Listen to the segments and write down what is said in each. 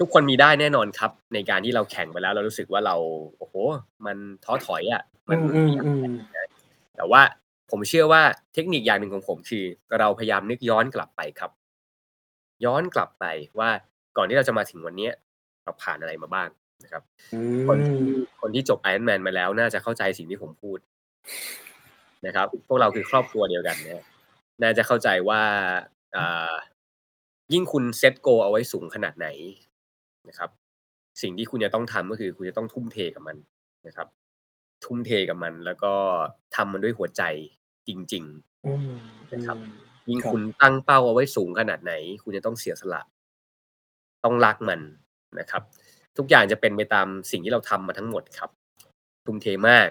ทุกคนมีได้แน่นอนครับ ในการที่เราแข่งไปแล้ว เรารู้สึกว่าเราโอ้โฮมันท้อถอยอะอมันืไม่อยากมแข่งๆๆนะแต่ว่าผมเชื่อว่าเทคนิคอย่างหนึ่งของผมคือ เราพยายามนึกย้อนกลับไปครับ ย้อนกลับไปว่าก่อนที่เราจะมาถึงวันเนี้ยเราผ่านอะไรมาบ้างนะครับอืคนที่มคนที่จบ Iron Man มาแล้วน่าจะเข้าใจสิ่งที่ผมพูดนะครับ พวกเราคือครอบครัวเดียวกันนะครับน่าจะเข้าใจว่าอ่ายิ่งคุณ set goal เอาไว้สูงขนาดไหน นะครับ สิ่งที่คุณจะต้องทำก็คือ คุณจะต้องทุ่มเทกับมันนะครับ ทุ่มเทกับมัน แล้วก็ทำมันด้วยหัวใจจริงอืมๆอืนะครับมยิ่งคครับุณตั้งเป้าเอาไว้สูงขนาดไหน คุณจะต้องเสียสละ ต้องรักมันนะครับ ทุกอย่างจะเป็นไปตามสิ่งที่เราทำมาทั้งหมดครับ ทุ่มเทมาก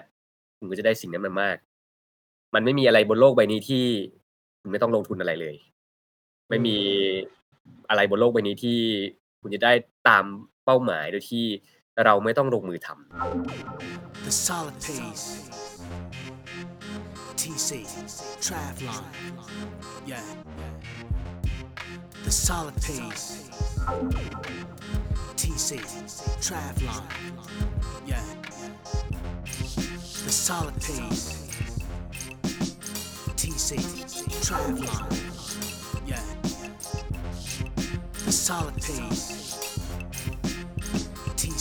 คุณก็จะได้สิ่งนั้นมามาก มันไม่มีอะไรบนโลกใบนี้ที่คุณไม่ต้องลงทุนอะไรเลยอไืม่มีมอะไรบนโลกใบนี้ที่ คุณจะได้ตามเป้าหมายโดยที่เราไม่ต้องลงมือทำ The solid pace. TC, Travlon. Yeah. The solid pace. TC, Travlon. Yeah. The solid pace. TC, Travlon. Yeah. The solid pace.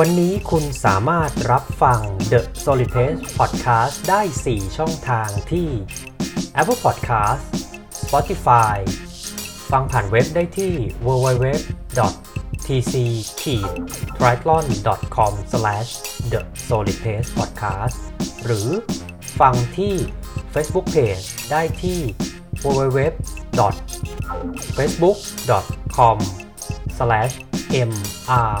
วันนี้คุณสามารถรับฟัง The Solid Pace Podcast ได้ 4 ช่องทางที่ Apple Podcast Spotify ฟังผ่านเว็บได้ที่ www.tc-triathlon.com/thesolidpacepodcast หรือฟังที่ Facebook Page ได้ที่ www.facebook.com/mr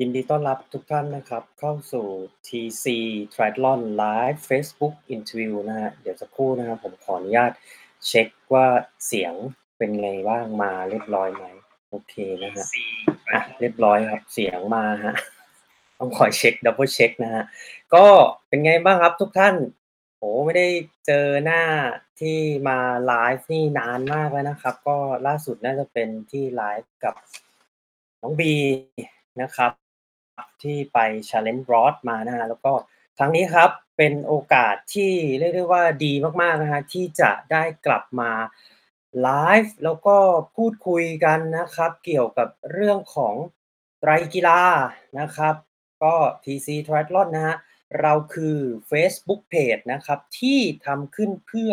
ยินดีต้อนรับทุกท่านนะครับ เข้าสู่ TC Triathlon Live Facebook Interview นะฮะเดี๋ยวสักครู่นะครับผมขออนุญาตเช็คว่าเสียงเป็นไงบ้างมาเรียบร้อยไหมโอเคนะครับอะเรียบร้อยครับเสียงมาครับต้องคอยเช็ค double check นะฮะก็เป็นไงบ้างครับทุกท่านโอ้โฮไม่ได้เจอหน้าที่มาไลฟ์นี่นานมากแล้วนะครับ ก็ล่าสุดน่าจะเป็นที่ไลฟ์กับน้องบีนะครับ ที่ไป Challenge Roth มานะครับแล้วก็ครั้งนี้ครับเป็นโอกาสที่เรียกได้ว่าดีมากๆนะครับที่จะได้กลับมาไลฟ์แล้วก็พูดคุยกันนะครับ เกี่ยวกับเรื่องของไตรกีฬานะครับ ก็ TC Triathlon นะครับเราคือเฟซบุ๊กเพจนะครับที่ทำขึ้นเพื่อ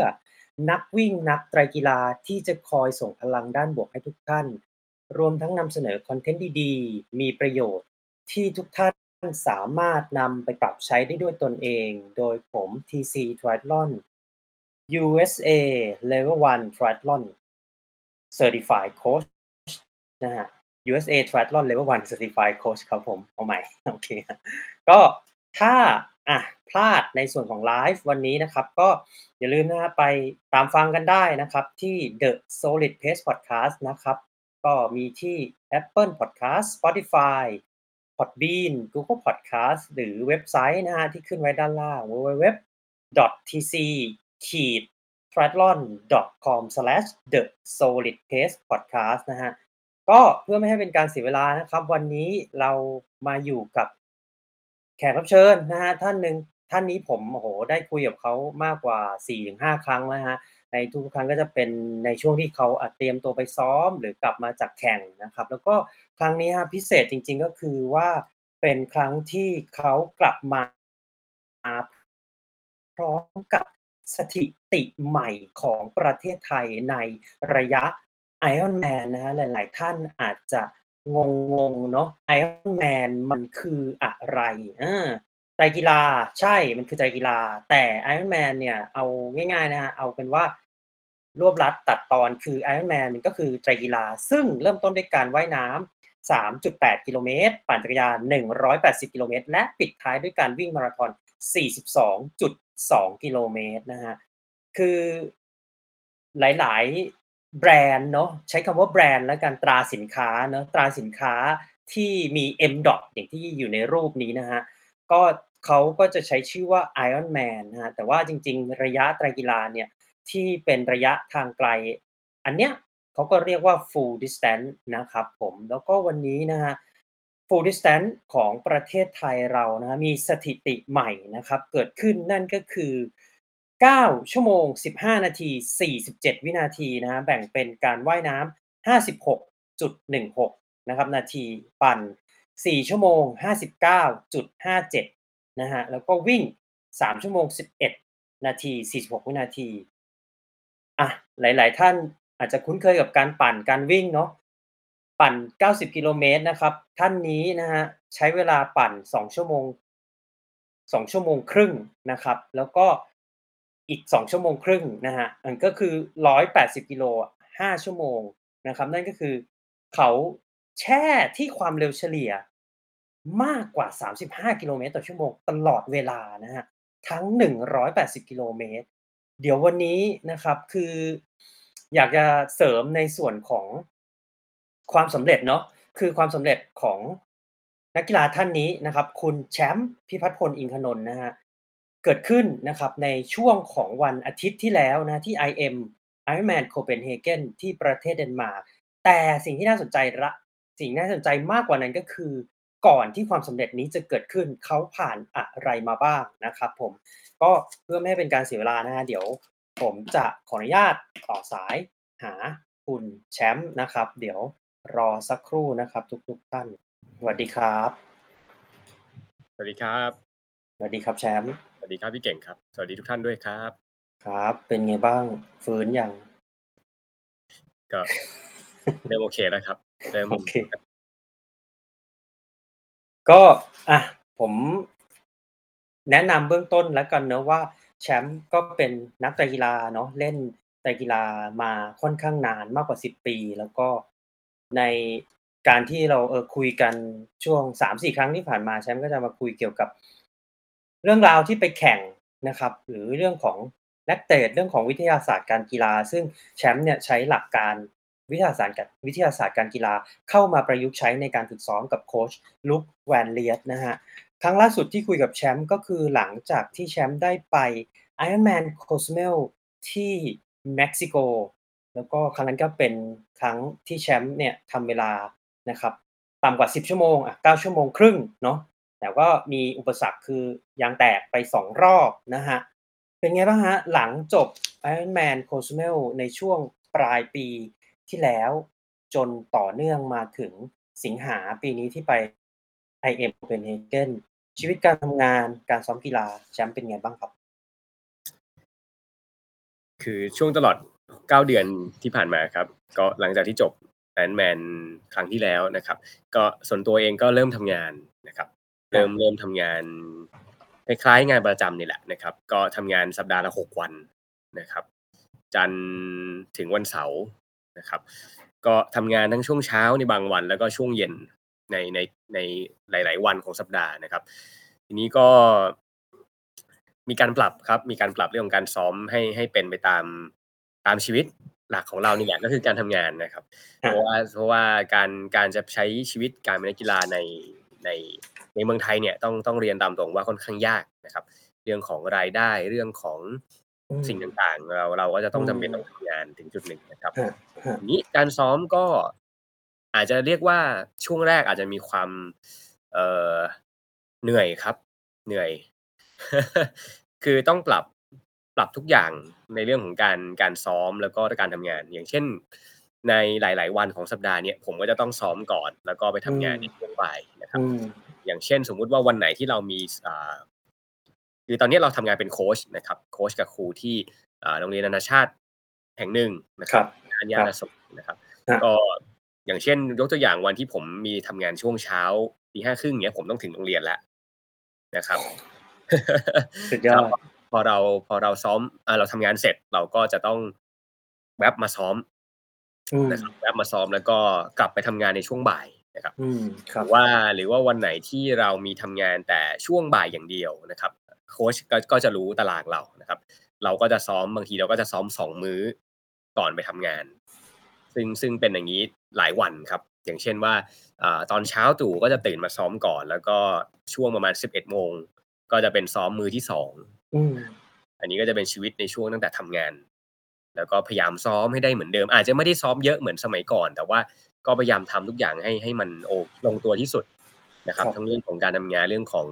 นักวิ่งนักไตรกีฬาที่จะคอยส่งพลังด้านบวกให้ทุกท่าน รวมทั้งนำเสนอคอนเทนต์ดีๆ มีประโยชน์ ที่ทุกท่านสามารถนำไปปรับใช้ได้ด้วยตนเอง โดยผม TC Triathlon USA Level 1 Triathlon Certified Coach นะฮะ USA Triathlon Level 1 Certified Coach ครับผม เอาใหม่โอเคก็ถ้าอ่าพลาดในส่วนของไลฟ์วันนี้นะครับ ก็อย่าลืมนะครับไปตามฟังกันได้นะครับที่ The Solid Pace Podcast นะครับ ก็มีที่ Apple Podcast Spotify Podbean Google Podcast หรือเว็บไซต์นะฮะที่ขึ้นไว้ด้านล่าง www tc t r a t l o n com slash the solid pace podcast นะฮะก็เพื่อไม่ให้เป็นการเสียเวลานะครับ วันนี้เรามาอยู่กับแขกรับเชิญนะฮะท่านหนึ่งท่านนี้ผมโอ้โหได้คุยกับเขามากกว่า 4-5 ครั้งแล้วฮะ ในทุกครั้งก็จะเป็นในช่วงที่เขาเตรียมตัวไปซ้อมหรือกลับมาจากแข่งนะครับ แล้วก็ครั้งนี้ฮะพิเศษจริง ๆก็คือว่าเป็นครั้งที่เขากลับมาพร้อมกับสถิติใหม่ของประเทศไทยในระยะ Ironman นะฮะหลายๆ ท่านอาจจะงงๆเนาะ Ironman มันคืออะไรอาไตรกีฬาใช่มันคือไตรกีฬา แต่ Ironman เนี่ยเอาง่ายๆนะฮะเอาเป็นว่า รวบรัดตัดตอนคือ Ironman มันก็คือไตรกีฬา ซึ่งเริ่มต้นด้วยการว่ายน้ำ3.8 กิโลเมตร ปั่นจักรยาน 180 กิโลเมตร และปิดท้ายด้วยการวิ่งมาราธอน 42.2 กิโลเมตรนะฮะ คือหลาย ๆ แบรนด์เนาะใช้คำว่าแบรนด์และการตราสินค้าเนาะตราสินค้าที่มี M dot อย่างที่อยู่ในรูปนี้นะฮะ ก็เขาก็จะใช้ชื่อว่า Iron Man นะฮะ แต่ว่าจริง ๆ ระยะไตรกีฬาเนี่ย ที่เป็นระยะทางไกล อันเนี้ยเขาก็เรียกว่า full distance นะครับผม แล้วก็วันนี้นะฮะ full distance ของประเทศไทยเรานะมีสถิติใหม่นะครับ เกิดขึ้นนั่นก็คือ 9 ชั่วโมง 15 นาที 47 วินาทีนะฮะแบ่งเป็นการว่ายน้ำ56.16 นะครับ นาทีปั่น 4 ชั่วโมง 59.57 นะฮะแล้วก็วิ่ง 3 ชั่วโมง 11 นาที 46 วินาที หลาย ๆ ท่านอาจจะคุ้นเคยกับการปั่นการวิ่งเนาะปั่น 90 กิโลเมตรนะครับ ท่านนี้นะฮะใช้เวลาปั่น 2 ชั่วโมง 2 ชั่วโมงครึ่งนะครับ แล้วก็อีก 2 ชั่วโมงครึ่งนะฮะมันก็คือ 180 กิโล 5 ชั่วโมงนะครับ นั่นก็คือเขาแช่ที่ความเร็วเฉลี่ยมากกว่า 35 กิโลเมตรต่อชั่วโมงตลอดเวลานะฮะทั้ง 180 กิโลเมตร เดี๋ยววันนี้นะครับคืออยากจะเสริมในส่วนของความสำเร็จเนาะคือความสำเร็จของนักกีฬาท่านนี้นะครับ คุณแชมป์พิพัฒน์พลอินทนนท์นะฮะเกิดขึ้นนะครับในช่วงของวันอาทิตย์ที่แล้วนะที่ IM Ironman Copenhagen ที่ประเทศเดนมาร์กแต่สิ่งที่น่าสนใจละสิ่งน่าสนใจมากกว่านั้นก็คือ ก่อนที่ความสำเร็จนี้จะเกิดขึ้นเขาผ่านอะไรมาบ้างนะครับผม ก็เพื่อไม่ให้เป็นการเสียเวลานะฮะเดี๋ยวผมจะขออนุญาตต่อสายหาคุณแชมป์นะครับ เดี๋ยวรอสักครู่นะครับ ทุกๆท่าน สวัสดีครับ สวัสดีครับ สวัสดีครับแชมป์ สวัสดีครับพี่เก่งครับ สวัสดีทุกท่านด้วยครับ ครับ เป็นไงบ้าง ฟื้นยัง ก็เริ่มโอเคแล้วครับเริ่มโอเค ก็อะผม แนะนำเบื้องต้นแล้วกันเนอะว่า แชมป์ก็เป็นนักไตรกีฬาเนาะเล่นไตรกีฬามาค่อนข้างนานมากกว่า10ปี แล้วก็ในการที่เราเออคุยกันช่วง3-4ครั้งที่ผ่านมาแชมป์ก็จะมาคุยเกี่ยวกับ เรื่องราวที่ไปแข่งนะครับ หรือเรื่องของนักเตะเรื่องของวิทยาศาสตร์การกีฬา ซึ่งแชมป์เนี่ยใช้หลักการวิทยาศาสตร์กับวิทยาศาสตร์การกีฬาเข้ามาประยุกต์ใช้ในการฝึกซ้อมกับโค้ชลุคแวนเลียสนะฮะ ครั้งล่าสุดที่คุยกับแชมป์ก็คือหลังจากที่แชมป์ได้ไป Ironman Cozumel ที่เม็กซิโกแล้วก็ครั้งนั้นก็เป็นครั้งที่แชมป์เนี่ยทำเวลานะครับต่ำกว่า 10 ชั่วโมงอะ9ชั่วโมงครึ่งเนาะแต่ก็มีอุปสรรคคือยางแตกไป 2 รอบนะฮะเป็นไงบ้างฮะหลังจบ Ironman Cozumel ในช่วงปลายปีที่แล้วจนต่อเนื่องมาถึงสิงหาปีนี้ที่ไป IM Copenhagen ชีวิตการทำงานการซ้อมกีฬาแชมป์เป็นไงบ้างครับ คือช่วงตลอด 9 เดือนที่ผ่านมาครับ ก็หลังจากที่จบแอนแมนครั้งที่แล้วนะครับ ก็ส่วนตัวเองก็เริ่มทำงานนะครับ เริ่มเริ่มทำงานคล้ายๆงานประจำนี่แหละนะครับ ก็ทำงานสัปดาห์ละหกวันนะครับ จันทร์ถึงวันเสาร์นะครับ ก็ทำงานทั้งช่วงเช้าในบางวันแล้วก็ช่วงเย็น ในในในหลาย ๆ วันของสัปดาห์นะครับ ทีนี้ก็มีการปรับครับ มีการปรับเรื่องของการซ้อมให้ให้เป็นไปตามตามชีวิตหลักของเรานี่แหละก็คือการทำงานนะครับ เพราะว่าเพราะว่าการการจะใช้ชีวิตการเป็นนักกีฬาในในในเมืองไทยเนี่ยต้องต้องเรียนตามตรงว่าค่อนข้างยากนะครับ เรื่องของรายได้เรื่องของอืมสิ่งต่างๆ เราเราก็จะต้องอืมจำเป็นต้องทำงานถึงจุดหนึ่งนะครับฮะฮะทีนี้การซ้อมก็ อาจจะเรียกว่าช่วงแรกอาจจะมีความเอ่อเหนื่อยครับ เหนื่อย คือต้องปรับปรับทุกอย่างในเรื่องของการการซ้อมแล้วก็การทำงาน อย่างเช่น ในหลาย ๆ วันของสัปดาห์เนี่ยผมก็จะต้องซ้อมก่อน แล้วก็ไปทำงานในช่วงบ่ายนะครับอืมอย่างเช่น สมมุติว่าวันไหนที่เรามีอ่าคือตอนนี้เราทำงานเป็นโค้ชนะครับ โค้ชกับครูที่อ่าโรงเรียนนานาชาติแห่งหนึ่งนะคครัรับบย่านยาณสุขนะครับฮะก็ อย่างเช่น ยกตัวอย่างวันที่ผมมีทำงานช่วงเช้าตีห้าครึ่งเนี้ยผมต้องถึงโรงเรียนแล้วนะครับสุดยอดครับพอเราพอเราซ้อมอ่าเราทำงานเสร็จเราก็จะต้องแวบมาซ้อมอืมนะครับแวบมาซ้อมแล้วก็กลับไปทำงานในช่วงบ่ายนะครับอืมคหรับรือว่าหรือว่าวันไหนที่เรามีทำงานแต่ช่วงบ่ายอย่างเดียวนะครับ โค้ชก็ก็จะรู้ตารางเรานะครับ เราก็จะซ้อมบางทีเราก็จะซ้อมสองมื้อก่อนไปทำงาน ซึ่งซึ่งเป็นอย่างนี้หลายวันครับ อย่างเช่นว่าอาตอนเช้าตู่ก็จะตื่นมาซ้อมก่อน แล้วก็ช่วงประมาณสิบเอ็ดโมงก็จะเป็นซ้อมมือที่สองอืมอันนี้ก็จะเป็นชีวิตในช่วงตั้งแต่ทำงาน แล้วก็พยายามซ้อมให้ได้เหมือนเดิม อาจจะไม่ได้ซ้อมเยอะเหมือนสมัยก่อน แต่ว่าก็พยายามทำทุกอย่างให้ให้มันโอลงตัวที่สุดนะครับครับทั้งเรื่องของการทำงานเรื่องของ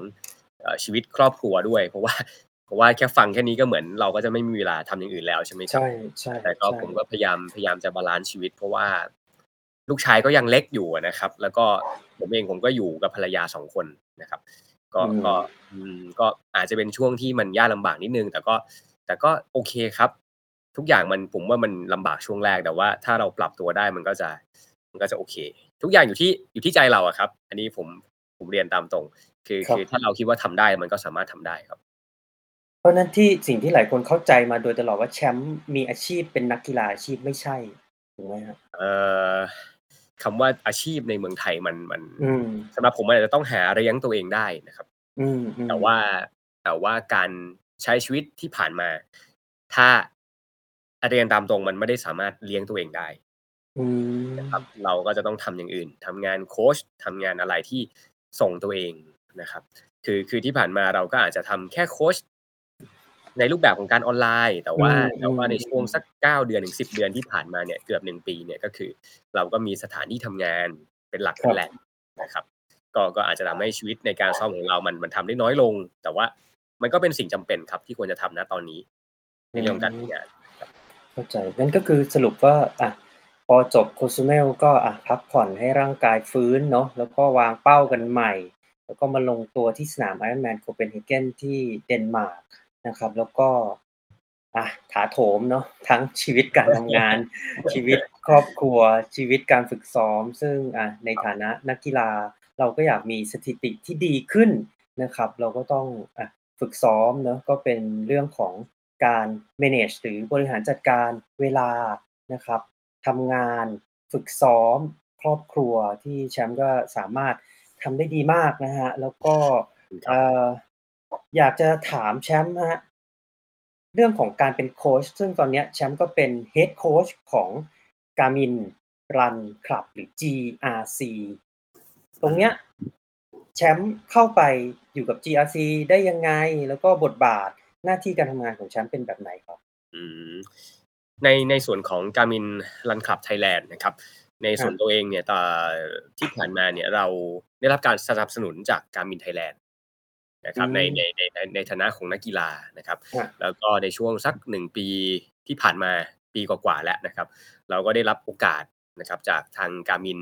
เอ่อชีวิตครอบครัวด้วย เพราะว่าเพ ราะว่าแค่ฟังแค่นี้ก็เหมือนเราก็จะไม่มีเวลาทำอย่างอื่นแล้วใช่ไหมครับใช่ใช่แต่ก็ใช่ผมก็พยายามพยายามจะ balance ชีวิต เพราะว่าลูกชายก็ยังเล็กอยู่อะนะครับ แล้วก็ผมเองผมก็อยู่กับภรรยาสองคนนะครับ ก็อืมก็อืมก็อาจจะเป็นช่วงที่มันยากลำบากนิดนึง แต่ก็แต่ก็โอเคครับ ทุกอย่างมันผมว่ามันลำบากช่วงแรกแต่ว่า ถ้าเราปรับตัวได้มันก็จะมันก็จะโอเค ทุกอย่างอยู่ที่อยู่ที่ใจเราอะครับ อันนี้ผมผมเรียนตามตรง คือครับคือถ้าเราคิดว่าทำได้มันก็สามารถทำได้ครับ เพราะฉะนั้นที่ สิ่งที่หลายคนเข้าใจมาโดยตลอดว่า แชมป์มีอาชีพเป็นนักกีฬาอาชีพไม่ใช่ ถูกไหมฮะเอ่อคำว่าอาชีพในเมืองไทยมันมันอืม สำหรับผมมันอาจจะต้องหาเลี้ยงตัวเองได้นะครับ อืมอืมแต่ว่าแต่ว่าการใช้ชีวิตที่ผ่านมา ถ้าเรียนตามตรงมันไม่ได้สามารถเลี้ยงตัวเองได้ อืมนะครับเราก็จะต้องทำอย่างอื่นทำงานโค้ชทำงานอะไรที่ส่งตัวเองนะครับ คือคือที่ผ่านมาเราก็อาจจะทำแค่โค้ช ในรูปแบบของการออนไลน์ แต่ว่าอืมแต่ว่าอืมในช่วงสักเก้าเดือนถึงสิบเดือนที่ผ่านมาเนี่ยเกือบหนึ่งปีเนี่ยก็คือ เราก็มีสถานที่ทำงานเป็นหลักเป็นแหล่งนะครับก็ก็อาจจะทำให้ชีวิตในการซ้อมของเรามันมันทำได้น้อยลง แต่ว่ามันก็เป็นสิ่งจำเป็นครับที่ควรจะทำนะตอนนี้ ในเรื่องของการทำงานเข้าใจงั้นก็คือสรุปว่าอะพอจบโคซูเมลก็อะพักผ่อนให้ร่างกายฟื้นเนาะแล้วก็วางเป้ากันใหม่ แล้วก็มาลงตัวที่สนาม Ironman Copenhagen ที่เดนมาร์ก นะครับ แล้วก็ อะถาโถมเนาะทั้งชีวิตการทำงาน ชีวิตครอบครัว ชีวิตการฝึกซ้อม ซึ่งอะในฐานะนักกีฬา เราก็อยากมีสถิติที่ดีขึ้นนะครับ เราก็ต้องอะฝึกซ้อมเนาะก็เป็นเรื่องของการ manage หรือบริหารจัดการเวลานะครับทำงานฝึกซ้อมครอบครัวที่แชมป์ก็สามารถทำได้ดีมากนะฮะ แล้วก็ครับ เอ่อ อยากจะถามแชมป์ฮะเรื่องของการเป็นโค้ชซึ่งตอนเนี้ยแชมป์ก็เป็นเฮดโค้ชของ Garmin Run Club หรือ GRC ตรงเนี้ยแชมป์เข้าไปอยู่กับ GRC ได้ยังไง แล้วก็บทบาทหน้าที่การทำงานของแชมป์เป็นแบบไหนครับอืมในในส่วนของการมินรันคลับไทยแลนด์นะครับ ในส่วนตัวเองเนี่ยต่อที่ผ่านมาเนี่ยเราได้รับการสนับสนุนจากการมินไทยแลนด์ นะครับอืมในในในในในฐานะของนักกีฬานะครับครับ แล้วก็ในช่วงสักหนึ่งปีที่ผ่านมาปีกว่าๆแล้วนะครับ เราก็ได้รับโอกาสนะครับจากทางการมิน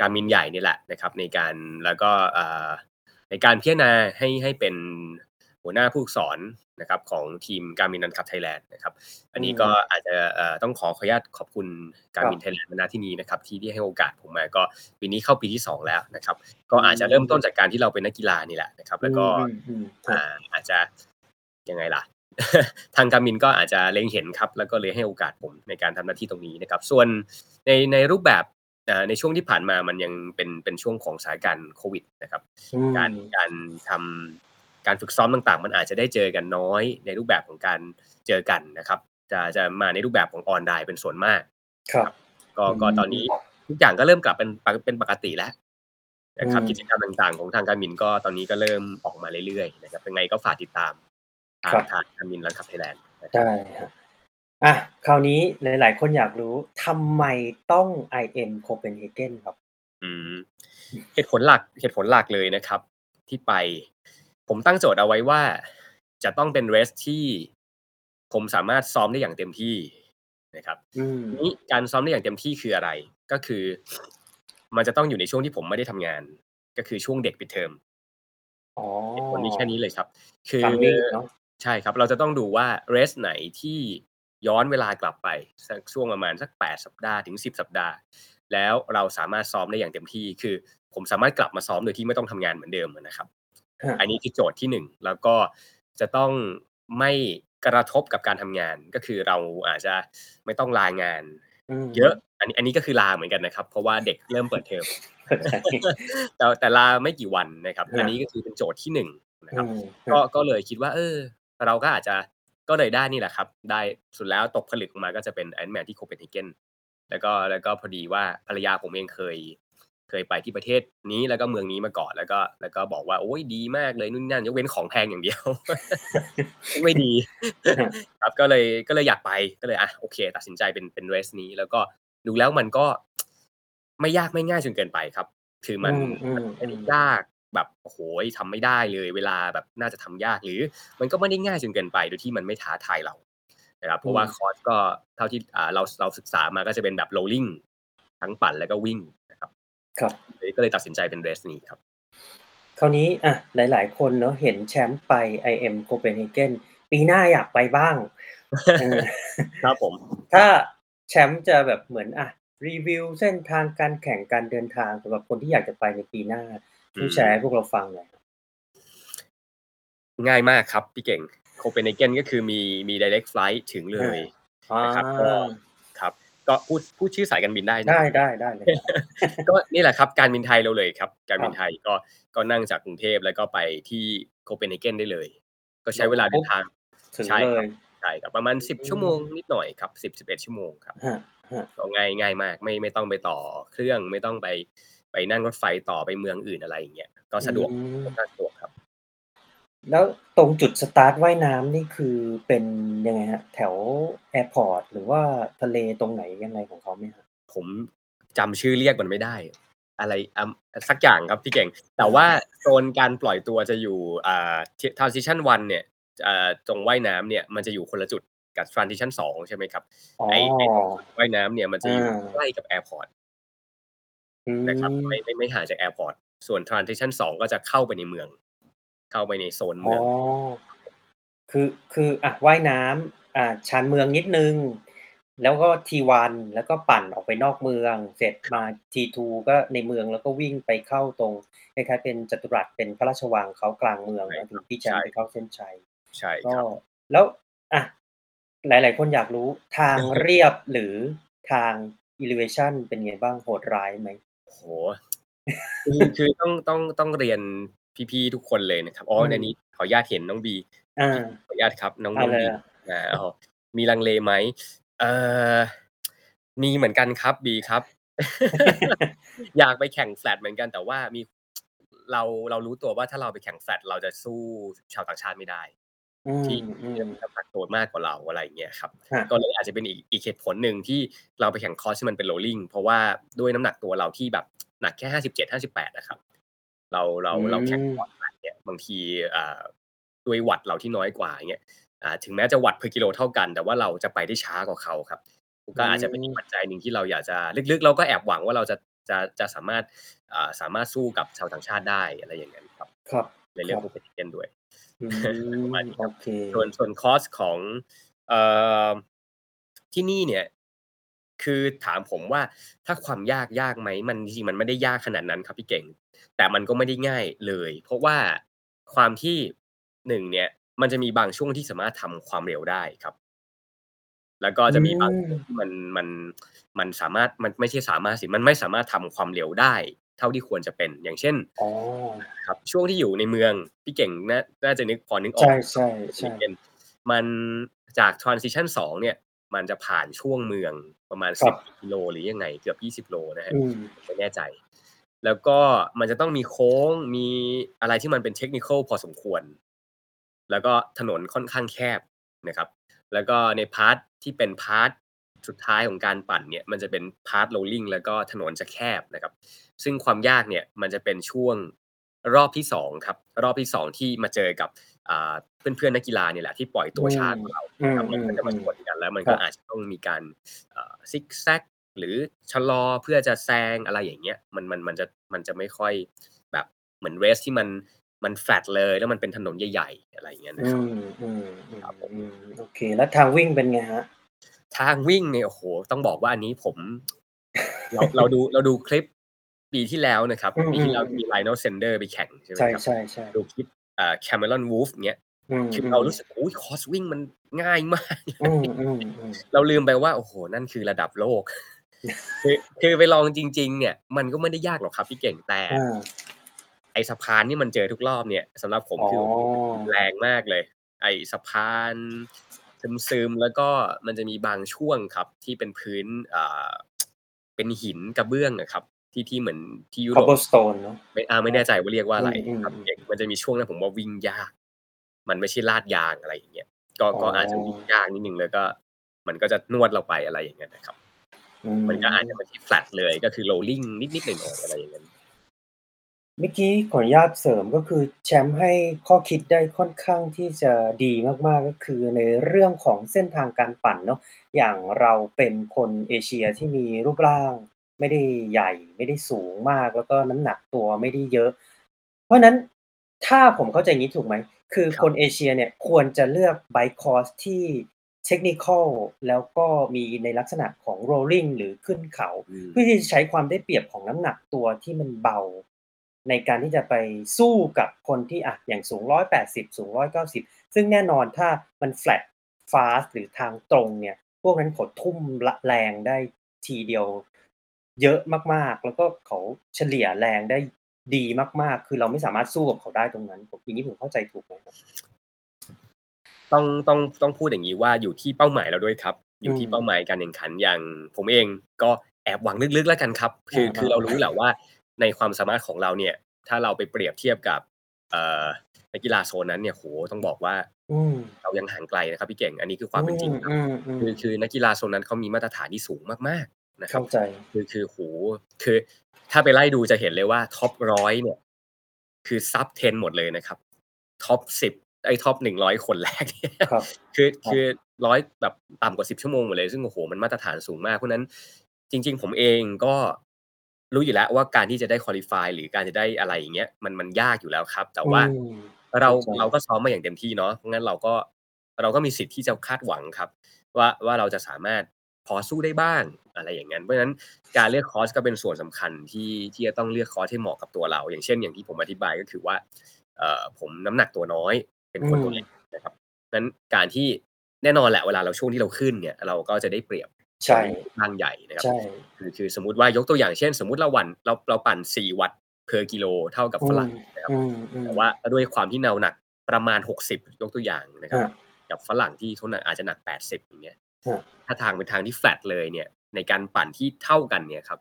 การมินใหญ่นี่แหละนะครับ ในการแล้วก็เอ่อในการพิจารณาให้ให้เป็น หัวหน้าผู้ฝึกสอนนะครับของทีมการมินนันคับไทยแลนด์นะครับ อันนี้ก็อาจจะเอ่อต้องขอขออนุญาตขอบคุณการมินไทยแลนด์ณที่นี้นะครับ ที่ที่ให้โอกาสผมมาก็ปีนี้เข้าปีที่สองแล้วนะครับ ก็อาจจะเริ่มต้นจากการที่เราเป็นนักกีฬานี่แหละนะครับ แล้วก็อืมอืมอืมอ่าอาจจะยังไงล่ะ ทางการมินก็อาจจะเล็งเห็นครับ แล้วก็เลยให้โอกาสผมในการทำหน้าที่ตรงนี้นะครับ ส่วนในในรูปแบบอ่าในช่วงที่ผ่านมามันยังเป็นเป็นช่วงของสถานการณ์โควิดนะครับอืมการการทำ การฝึกซ้อมต่างๆ มันอาจจะได้เจอกันน้อยในรูปแบบของการเจอกันนะครับ จะจะมาในรูปแบบของออนไลน์เป็นส่วนมาก ครับก็ก็อืมตอนนี้ทุกอย่างก็เริ่มกลับเป็นเป็นปกติแล้วนะครับอืมกิจกรรมต่างๆ ของทางการมินก็ตอนนี้ก็เริ่มออกมาเรื่อยๆนะครับยังไงก็ฝากติดตามทางครับทางการมินรันคับไทยแลนด์นะครับได้ครับอะคราวนี้หลาย ๆ คนอยากรู้ทำไมต้อง IM Copenhagen ครับ อืมเหตุผลหลักเหตุผลหลักเลยนะครับ ที่ไป ผมตั้งโจทย์เอาไว้ว่า จะต้องเป็นเรสที่ผมสามารถซ้อมได้อย่างเต็มที่นะครับอืมนี้การซ้อมได้อย่างเต็มที่คืออะไร ก็คือ มันจะต้องอยู่ในช่วงที่ผมไม่ได้ทำงาน ก็คือช่วงเด็กปิดเทอมอ๋อเหตุผลนี้แค่นี้เลยครับ คือ Summing เนอะใช่ครับ เราจะต้องดูว่าเรสไหนที่ย้อนเวลากลับไปสักช่วงประมาณสักแปดสัปดาห์ถึงสิบสัปดาห์ แล้วเราสามารถซ้อมได้อย่างเต็มที่ คือ ผมสามารถกลับมาซ้อมโดยที่ไม่ต้องทำงานเหมือนเดิมนะครับฮะ อันนี้คือโจทย์ที่หนึ่งแล้วก็จะต้องไม่กระทบกับการทำงานก็คือเราอาจจะไม่ต้องลางานมเยอะ อันนี้อันนี้ก็คือลาเหมือนกันนะครับ เพราะว่าเด็กเริ่มเปิดเทอมเข้าใจแต่แต่ลาไม่กี่วันนะครับฮะอันนี้ก็คือเป็นโจทย์ที่หนึ่งนะครับอืมก็ก็เลยคิดว่า เออ เราก็อาจจะก็เลยได้นี่แหละครับ ได้สุดแล้วตกผลึกออกมาก็จะเป็นแอนแมนที่โคเปนเฮเกนแล้วก็แล้วก็พอดีว่าภรรยาผมเองเคย เคยไปที่ประเทศนี้แล้วก็เมืองนี้มาก่อนแล้วก็ แล้วก็บอกว่าโอ้ยดีมากเลยนู่นนนั่นยกเว้นของแพงอย่างเดียว ไม่ดี ครับก็เลยก็เลยอยากไปก็เลยอะโอเค ตัดสินใจเป็นเป็นเรสนี้ แล้วก็ดูแล้วมันก็ไม่ยากไม่ง่ายจนเกินไปครับ คือมันอืมอืมมันไม่ได้อืมยากแบบโอ้โหทำไม่ได้เลย เวลาแบบน่าจะทำยากหรือ มันก็ไม่ได้ง่ายจนเกินไปโดยที่มันไม่ท้าทายเรานะครับเพราะว่าคอร์สก็เท่าที่อ่าเราเราศึกษามาก็จะเป็นแบบ rolling ทั้งปั่นแล้วก็วิ่งนะครับ ครับเลยก็เลยตัดสินใจเป็นเรสนี้ครับ คราวนี้อะหลาย ๆ คนเนาะเห็นแชมป์ไป IM Copenhagen ปีหน้าอยากไปบ้างเออครับผม ถ้าแชมป์จะแบบเหมือนอะรีวิวเส้นทางการแข่งการเดินทางสำหรับคนที่อยากจะไปในปีหน้าช่วยแชร์ให้พวกเราฟังหน่อยง่ายมากครับพี่เก่งโคเปนเฮเกนก็คือมีมี direct flight ถึงเลยอ่านะครับก็ครับ ก็พูดพูดชื่อสายการบินได้นะได้ได้ได้เลยครับก็นี่แหละครับการบินไทยเราเลยครับ การบินครับไทยก็ก็นั่งจากกรุงเทพแล้วก็ไปที่โคเปนเฮเกนได้เลย ก็ใช้เวลาเดินทางถึงใช่เลครัยบใช่ครับประมาณสิบอืมชั่วโมงนิดหน่อยครับสิบสิบเอ็ดชั่วโมงครับฮะฮะก็ง่ายง่ายมากไม่ไม่ต้องไปต่อเครื่องไม่ต้องไปไปนั่งรถไฟต่อไปเมืองอื่นอะไรอย่างเงี้ยก็สะดวกอืมค่อนข้างสะดวกครับ แล้วตรงจุดสตาร์ทว่ายน้ำนี่คือเป็นยังไงฮะแถว airport หรือว่าทะเลตรงไหนยังไงของเขาไหมฮะผมจำชื่อเรียกมันไม่ได้ อะไรอะสักอย่างครับพี่เก่ง แต่ว่าโซนการปล่อยตัวจะอยู่อ่า transition 1เนี่ยอ่าตรงว่ายน้ำเนี่ยมันจะอยู่คนละจุดกับ transition 2ใช่ไหมครับอ๋อ ไอ้ไอ้ว่ายน้ำเนี่ยมันจะอยู่อ่า ใกล้กับ airport อืมนะครับไม่ไม่ไม่ห่างจาก airport ส่วน transition 2ก็จะเข้าไปในเมือง เข้าไปในโซนอ๋เมือง คือคืออะว่ายน้ำ อ่า ชานเมืองนิดนึงแล้วก็ T1แล้วก็ปั่นออกไปนอกเมือง เสร็จมา T2ก็ในเมือง แล้วก็วิ่งไปเข้าตรง คล้าย ๆ เป็นจัตุรัส เป็นพระราชวังเขากลางเมืองใช่นะถึงพี่แชมใช่ไปเข้าเส้นชัย ใช่ก็ครับ แล้วอะหลาย ๆ คนอยากรู้ทางเรียบ หรือทาง elevation เป็นไงบ้าง โหดร้ายไหม โอ้โหคือ คือต้อง ต้อง ต้องเรียน พี่ๆทุกคนเลยนะครับอ๋ออืมในนี้ขออนุญาตเห็นน้องบีอ่าขออนุญาตครับ น้องเอาน้องเลยบีอะอ่าอ๋อมีลังเลไหมเอ่อมีเหมือนกันครับบีครับ อยากไปแข่งแฟลตเหมือนกันแต่ว่ามีเราเรารู้ตัวว่าถ้าเราไปแข่งแฟลตเราจะสู้ชาวต่างชาติไม่ได้อืมที่อืมน้ำหนักตัวมากกว่าเราอะไรอย่างเงี้ยครับฮะก็เลยอาจจะเป็นอีกอีกเหตุผลหนึ่งที่เราไปแข่งคอร์สที่มันเป็น rolling เพราะว่าด้วยน้ำหนักตัวเราที่แบบหนักแค่ห้าสิบเจ็ดห้าสิบแปดนะครับ เราเราเราแข่งคอร์สแบบเนี่ยบางทีอ่าด้วยวัดเราที่น้อยกว่าอย่างเงี้ยอ่าถึงแม้จะ watt per กิโลเท่ากัน แต่ว่าเราจะไปได้ช้ากว่าเขาครับก็อาจจะเป็นอีกปัจจัยหนึ่งที่เราอยากจะลึกๆ เราก็แอบหวังว่าเราจะจะจะสามารถอ่าสามารถสู้กับชาวต่างชาติได้อะไรอย่างเงี้ยครับ ครับในเรื่องคขรัอบงเพนด้วยอืมประมาณนี้คโอรับเคส่วนส่วนคอสของเอ่อที่นี่เนี่ย คือถามผมว่าถ้าความยากยากไหมมันจริงๆมันไม่ได้ยากขนาดนั้นครับพี่เก่ง แต่มันก็ไม่ได้ง่ายเลย เพราะว่าความที่หนึ่งเนี่ย มันจะมีบางช่วงที่สามารถทำความเร็วได้ครับ แล้วก็จะมีบางช่วงที่มันมันมันสามารถมันไม่ใช่สามารถสิมันไม่สามารถทำความเร็วได้ เท่าที่ควรจะเป็น อย่างเช่นอ๋อครับ ช่วงที่อยู่ในเมืองพี่เก่งน่าน่าจะนึกพอนึกออใช่กใช่ใช่เป็นมันจาก transition 2เนี่ย มันจะผ่านช่วงเมืองประมาณครับ10กิโลหรือยังไงเกือบ20โลนะฮะอืมไม่แน่ใจ แล้วก็มันจะต้องมีโค้งมีอะไรที่มันเป็นเทคนิคอลพอสมควร แล้วก็ถนนค่อนข้างแคบนะครับ แล้วก็ใน part ที่เป็น part สุดท้ายของการปั่นเนี่ยมันจะเป็น part rolling แล้วก็ถนนจะแคบนะครับ ซึ่งความยากเนี่ยมันจะเป็นช่วง รอบที่สองครับ รอบที่สองที่มาเจอกับอ่าเพื่อนๆนักกีฬาเนี่ยแหละที่ปล่อยตัวช้ากว่าเราอืมครับมันก็จะมาชนกันแล้วมันก็ครับอาจจะต้องมีการซิกแซกหรือชะลอเพื่อจะแซงอะไรอย่างเงี้ยมันมันมันจะมันจะไม่ค่อยแบบเหมือน race ที่มันมันแฟลตเลยแล้วมันเป็นถนนใหญ่ๆอะไรอย่างเงี้ยนะอืครับมอืมอืมครับผมอืมโอเค แล้วทางวิ่งเป็นไงฮะทางวิ่งเนี่ยโอ้โหต้องบอกว่าอันนี้ผม เราเราดูเราดูคลิป ปีที่แล้วนะครับอืมปีที่แล้วอืมมี Lionel Sanders ไปแข่งใช่ไหมใช่ครับใช่ใช่ดูคลิปอ่า Cameron Wurf เนี้ยอืมคือเรารู้สึกโอ้ยคอร์สวิ่งมันง่ายมากอืมอืมอืมเราลืมไปว่า โอ้โห นั่นคือระดับโลก คือคือไปลองจริง ๆ เนี่ย มันก็ไม่ได้ยากหรอกครับพี่เก่งแต่อ่าไอ้สะพานที่มันเจอทุกรอบเนี่ยสำหรับผมอ๋อคือแรงมากเลย ไอ้สะพานซึมๆแล้วก็มันจะมีบางช่วงครับ ที่เป็นพื้นอ่าเป็นหินกระเบื้องอะครับ ที่ที่เหมือนที่ยุโรป cobblestone เนอะไม่อ่าไม่แน่ใจว่าเรียกว่าอะไรอืมครับอืมเก่งมันจะมีช่วงนั้นผมว่าวิ่งยาก มันไม่ใช่ลาดยางอะไรอย่างเงี้ยก็ก็อ๋อออาจจะวิ่งยากนิดนึงแล้วก็ มันก็จะนวดเราไปอะไรอย่างเงี้ยนะครับอืมันก็อาจจะไม่ใช่แฟลตเลยก็คือโรลลิ่งนิดๆหน่อยๆอะไรอย่างเงี้ยเมื่อกี้ขออนุญาตเสริมก็คือแชมป์ให้ข้อคิดได้ค่อนข้างที่จะดีมากๆก็คือในเรื่องของเส้นทางการปั่นเนาะอย่างเราเป็นคนเอเชียที่มีรูปร่าง ไม่ได้ใหญ่ ไม่ได้สูงมาก แล้วก็น้ำหนักตัวไม่ได้เยอะ เพราะฉะนั้น ถ้าผมเข้าใจงี้ถูกไหม คือครับคนเอเชียเนี่ยควรจะเลือกไบค์คอร์สที่เทคนิคอลแล้วก็มีในลักษณะของ rolling หรือขึ้นเขา อืม เพื่อที่จะใช้ความได้เปรียบของน้ำหนักตัวที่มันเบา ในการที่จะไปสู้กับคนที่อะอย่างสูง 180 สูง 190 ซึ่งแน่นอนถ้ามัน flat fast หรือทางตรงเนี่ย พวกนั้นเขาทุ่มละแรงได้ทีเดียว เยอะมากๆ แล้วก็เขาเฉลี่ยแรงได้ดีมากๆ คือเราไม่สามารถสู้กับเขาได้ตรงนั้น ผมอย่างนี้ผมเข้าใจถูกไหมครับต้องต้องต้องพูดอย่างนี้ว่าอยู่ที่เป้าหมายเราด้วยครับ อยู่ที่อืมเป้าหมายการแข่งขันอย่าง ผมเองก็แอบหวังลึกๆแล้วกันครับ คืออ่าคือเรารู้แหละว่าในความสามารถของเราเนี่ย ถ้าเราไปเปรียบเทียบกับเอ่อนักกีฬาโซนนั้นเนี่ยโหต้องบอกว่าอืมเรายังห่างไกลนะครับพี่เก่งอันนี้คือความเป็นจริงครับอืมอืมคือคือนักกีฬาโซนนั้นเขามีมาตรฐานที่สูงมากๆ นะครับเข้าใจคือคือโหคือถ้าไปไล่ดูจะเห็นเลยว่า top ร้อยเนี่ย คือ sub 10หมดเลยนะครับ top สิบไอ้ top หนึ่งร้อยคนแรกเนี่ยครับคือครับคือร้อยแบบต่ำกว่าสิบชั่วโมงหมดเลย ซึ่งโอ้โหมันมาตรฐานสูงมากเพราะฉะนั้นจริง ๆ ผมเองก็รู้อยู่แล้วว่าการที่จะได้ qualify หรือการจะได้อะไรอย่างเงี้ยมันมันยากอยู่แล้วครับ แต่ว่าอืมเราเข้าใจเราก็ซ้อมมาอย่างเต็มที่เนาะเพราะงั้นเราก็เราก็มีสิทธิ์ที่จะคาดหวังครับ ว่าว่าเราจะสามารถ พอสู้ได้บ้างอะไรอย่างนั้นเพราะฉะนั้นการเลือกคอร์สก็เป็นส่วนสำคัญที่ที่จะต้องเลือกคอร์สให้เหมาะกับตัวเรา อย่างเช่น อย่างที่ผมอธิบายก็คือว่าเอ่อผมน้ำหนักตัวน้อย เป็นคนตัวเล็กนะครับนั้นการที่แน่นอนแหละเวลาเราช่วงที่เราขึ้นเนี่ยเราก็จะได้เปรียบใช่ร่างใหญ่นะครับใช่คือคือสมมติว่ายกตัวอย่างเช่น สมมติเราวันเราเราปั่น 4 วัตต์ per กิโลเท่ากับฝรั่งนะครับอืมอืมแต่ว่าด้วยความที่เราหนักประมาณ 60 ยกตัวอย่างนะครับอะกับฝรั่งที่เขาหนักอาจจะหนัก 80อย่างเงี้ยอะ ถ้าทางเป็นทางที่แฟลตเลยเนี่ย ในการปั่นที่เท่ากันเนี่ยครับ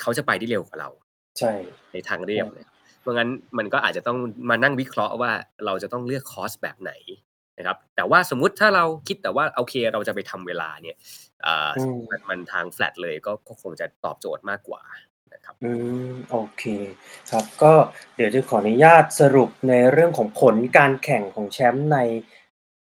เขาจะไปได้เร็วกว่าเรา ใช่ ในทางเรียบเนี่ยเพราะงั้นมันก็อาจจะต้องมานั่งวิเคราะห์ว่าเราจะต้องเลือกคอร์สแบบไหนนะครับ แต่ว่าสมมุติถ้าเราคิดแต่ว่าโอเคเราจะไปทำเวลาเนี่ยอ่าอืมมันมันทางแฟลตเลยก็ก็คงจะตอบโจทย์มากกว่านะครับอืมโอเค ครับก็เดี๋ยวจะขออนุญาตสรุปในเรื่องของผลการแข่งของแชมป์ใน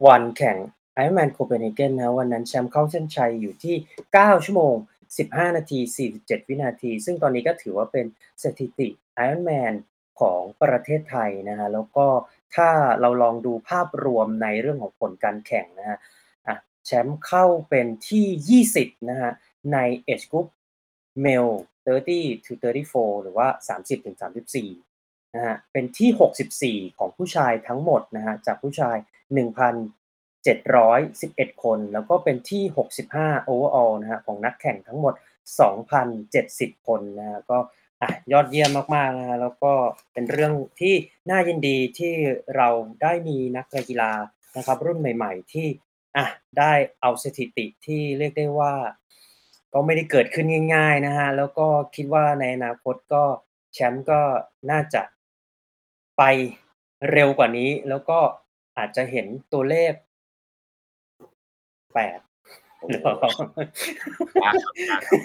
วันแข่ง Ironman Copenhagen นะวันนั้นแชมป์เข้าเส้นชัยอยู่ที่ 9 ชั่วโมง 15 นาที 47 วินาที ซึ่งตอนนี้ก็ถือว่าเป็นสถิติ Ironman ของประเทศไทยนะฮะแล้วก็ถ้าเราลองดูภาพรวมในเรื่องของผลการแข่งนะฮะอะแชมป์เข้าเป็นที่ 20 นะฮะใน Age Group Male 30 to 34 หรือว่า 30 ถึง 34 นะฮะเป็นที่ 64 ของผู้ชายทั้งหมดนะฮะจากผู้ชาย 711 คน แล้วก็เป็นที่ 65 overall นะฮะของนักแข่งทั้งหมด 2,070 คนนะฮะก็อะยอดเยี่ยมมากๆนะฮะแล้วก็เป็นเรื่องที่น่ายินดีที่เราได้มีนักกีฬานะครับรุ่นใหม่ ๆ ที่อะได้เอาสถิติที่เรียกได้ว่า ก็ไม่ได้เกิดขึ้นง่าย ๆนะฮะแล้วก็คิดว่าในอนาคตก็แชมป์ก็น่าจะไปเร็วกว่านี้ แล้วก็อาจจะเห็นตัวเลข 8โอ้หรือโฮเปล่ายากครับยากครับ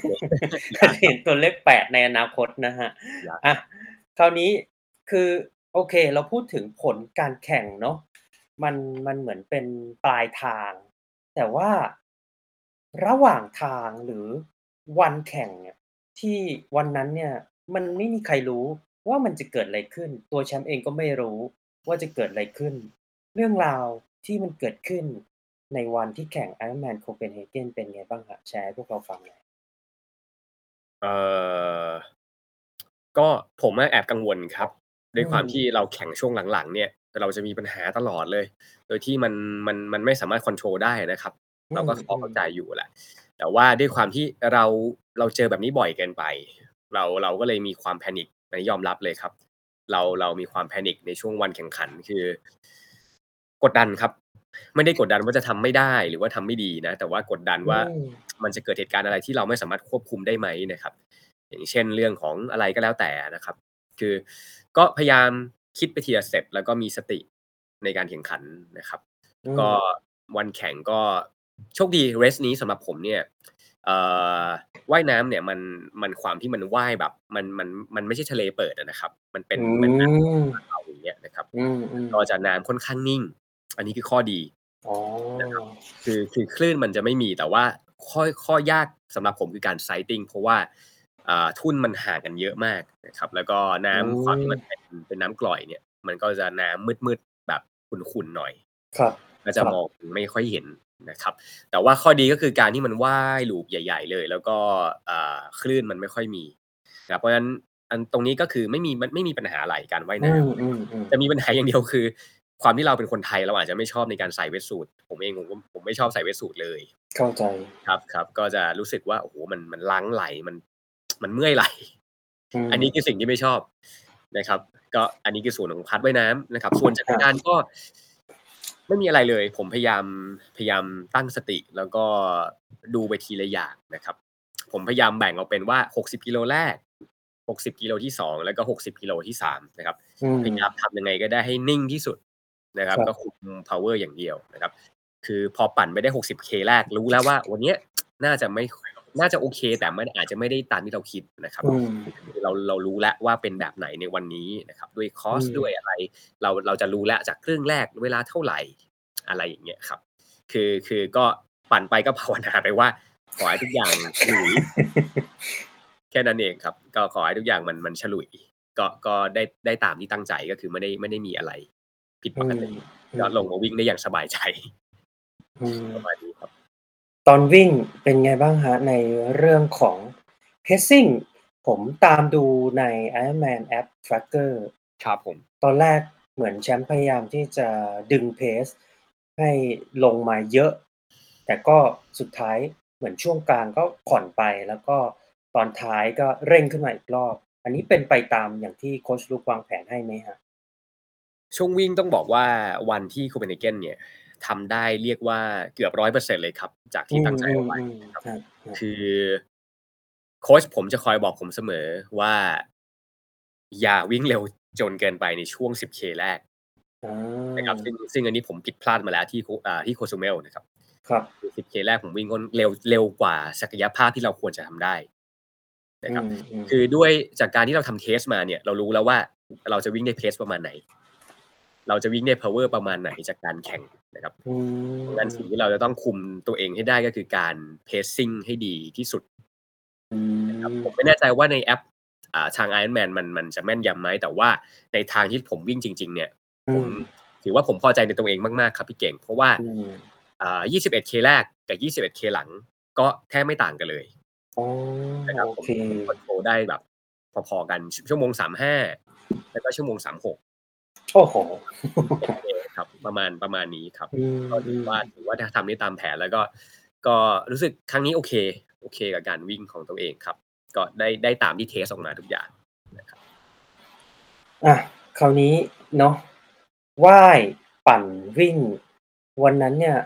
อาจจะเห็นตัวเลข8ในอนาคตนะครับยากอะคราวนี้คือโอเค เราพูดถึงผลการแข่งเนาะมันมันเหมือนเป็นปลายทาง แต่ว่าระหว่างทางหรือวันแข่งเนี่ยที่วันนั้นเนี่ยมันไม่มีใครรู้ว่ามันจะเกิดอะไรขึ้น ตัวแชมป์เองก็ไม่รู้ว่าจะเกิดอะไรขึ้น เรื่องราวที่มันเกิดขึ้น ในวันที่แข่ง Ironman Copenhagen เป็นไงบ้างครับแชร์ให้พวกเราฟังหน่อยเอ่อก็ผมอะแอบกังวลครับ ด้วยความอืมที่เราแข่งช่วงหลังๆ เนี่ยเราจะมีปัญหาตลอดเลย โดยที่มันมันมันไม่สามารถคอนโทรลได้นะครับอืเราก็พอมเข้าใจอยู่แหละแต่ว่าด้วยความที่เราเราเจอแบบนี้บ่อยเกินไป เราเราก็เลยมีความ panic อันนี้ยอมรับเลยครับ เราเรามีความ panic ในช่วงวันแข่งขันคือกดดันครับ ไม่ได้กดดันว่าจะทำไม่ได้หรือว่าทำไม่ดีนะ แต่ว่ากดดันๆว่าอืมมันจะเกิดเหตุการณ์อะไรที่เราไม่สามารถควบคุมได้ไหมนะครับ อย่างเช่นเรื่องของอะไรก็แล้วแต่นะครับ คือก็พยายามคิดไปทีละสเต็ปแล้วก็มีสติในการแข่งขันนะครับอืก็มวันแข่งก็โชคดี race นี้สำหรับผมเนี่ยเอ่อว่ายน้ำเนี่ยมันมันความที่มันว่ายแบบ มันมันมันไม่ใช่ทะเลเปิดอะนะครับ มันเป็อืนเหมือนน้ำมบ้านเราอย่างเงี้ยนะครับอืมก็ๆจะน้ำค่อนข้างนิ่ง อันนี้คือข้อดีอ๋อนะครับคือคือคลื่นมันจะไม่มีแต่ว่าข้อข้อยากสำหรับผมคือการ sighting เพราะว่าอ่าทุ่นมันห่างกันเยอะมากนะครับ แล้วก็อืน้ำความที่มันมเป็นเป็นน้ำกร่อยเนี่ย มันก็จะน้ำมืดๆแบบขุ่นๆหน่อย ครับก็คจะรับมองไม่ค่อยเห็นนะครับ แต่ว่าข้อดีก็คือการที่มันว่ายลูปใหญ่ ๆ เลย แล้วก็อ่าคลื่นมันไม่ค่อยมีนะครับเพราะฉะนั้นอันตรงนี้ก็คือไม่มีมันไม่มีปัญหาอะไรการว่ายอืน้ำมนะครับๆจะๆมีปัญหาอย่างเดียวคือ ความที่เราเป็นคนไทยเราอาจจะไม่ชอบในการใส่ wetsuit ผมเองผมก็ผมไม่ชอบใส่ wetsuit เลย เข้าใจครับๆก็จะรู้สึกว่าโอ้โฮมันมันรั้งไหล่มัน มันเมื่อยไหล่อือันนี้มคือสิ่งที่ไม่ชอบนะครับ ก็อันนี้คือส่วนของพาร์ตว่ายน้ำนะครับ ส่วนจักครรับยานก็ ไม่มีอะไรเลย ผมพยายามพยายามตั้งสติ แล้วก็ดูไปทีละอย่างนะครับ ผมพยายามแบ่งออกเป็นว่า60กิโลแรก60กิโลที่2แล้วก็60กิโลที่3นะครับอืพยายามมทำยังไงก็ได้ให้นิ่งที่สุด นะครับครับ ก็คุมพาวเวอร์อย่างเดียวนะครับ คือพอปั่นไปได้ 60K แรกรู้แล้วว่า วันเนี้ยน่าจะไม่น่าจะโอเค แต่มันอาจจะไม่ได้ตามที่เราคิดนะครับอืมเราเรารู้แล้วว่าเป็นแบบไหนในวันนี้นะครับ ด้วยคออืสต์มด้วยอะไร เราเราจะรู้แล้วจากครึ่งแรกเวลาเท่าไรอะไรอย่างเงี้ยครับ คือคือก็ปั่นไปก็ภาวนาไปว่า ขอให้ทุกอย่างฉลุยแค่นั้นเองครับ ก็ขอให้ทุกอย่างมันมันฉลุยก็ก็ได้ได้ตามที่ตั้งใจก็คือไม่ได้ไม่ได้มีอะไร ผิดอืปกมติอืก็มลงมาวิ่งได้อย่างสบายใจอืมประมาณนี้ครับ ตอนวิ่งเป็นไงบ้างครับในเรื่องของ pacing ผมตามดูใน Ironman App Tracker ครับผม ตอนแรกเหมือนแชมป์พยายามที่จะดึง pace ให้ลงมาเยอะ แต่ก็สุดท้ายเหมือนช่วงกลางก็ผ่อนไปแล้วก็ตอนท้ายก็เร่งขึ้นมาอีกรอบ อันนี้เป็นไปตามอย่างที่โคชลูกวางแผนให้ไหมครับ? ช่วงวิ่งต้องบอกว่าวันที่ Copenhagen เนี่ยทำได้เรียกว่าเกือบ100%เลยครับ จากอืที่ตั้งใจเอาไว้มนะครับๆๆครับๆคือโคชผมจะคอยบอกผมเสมอว่า อย่าวิ่งเร็วจนเกินไปในช่วง 10K แรกอานะครับซึ่งซึ่งอันนี้ผมผิดพลาดมาแล้วที่โคอ่าที่ Cozumel นะครับ ครับคือ 10K แรกผมวิ่งค่อนเร็วเร็วกว่าศักยภาพที่เราควรจะทำได้นะอืครับมคือๆด้วยจากการที่เราทำ test มาเนี่ย เรารู้แล้วว่าเราจะวิ่งได้ pace ประมาณไหน เราจะวิ่งได้ power ประมาณไหนจากการแข่งนะครับอืเพราะงั้นสิ่งมที่เราจะต้องคุมตัวเองให้ได้ก็คือการ pacing ให้ดีที่สุดอืนะครับมผมไม่แน่ใจว่าในแอปอ่าทาง Ironman มันมันจะแม่นยำไหมแต่ว่าในทางที่ผมวิ่งจริง ๆ เนี่ยอืผมมถือว่าผมพอใจในตัวเองมากๆครับพี่เก่ง เพราะว่าอืมอ่า 21K แรกกับ 21K หลัง ก็แทบไม่ต่างกันเลยอ๋อนะครับโอผมเคผมคอนโทรลได้แบบ พอๆกันชชั่วโมง 35 แล้วก็ชั่วโมง 36 โอ้โฮครับประมาณประมาณนี้ครับอืก็ถือมว่าๆถือว่าถ้าทำได้ตามแผนแล้วก็ ก็รู้สึกครั้งนี้โอเค โอเคกับการวิ่งของตัวเองครับ ก็ได้ได้ตามที่เทสต์ออกมาทุกอย่างนะครับอะคราวนี้เนาะว่ายปั่นวิ่ง วันนั้นเนี่ย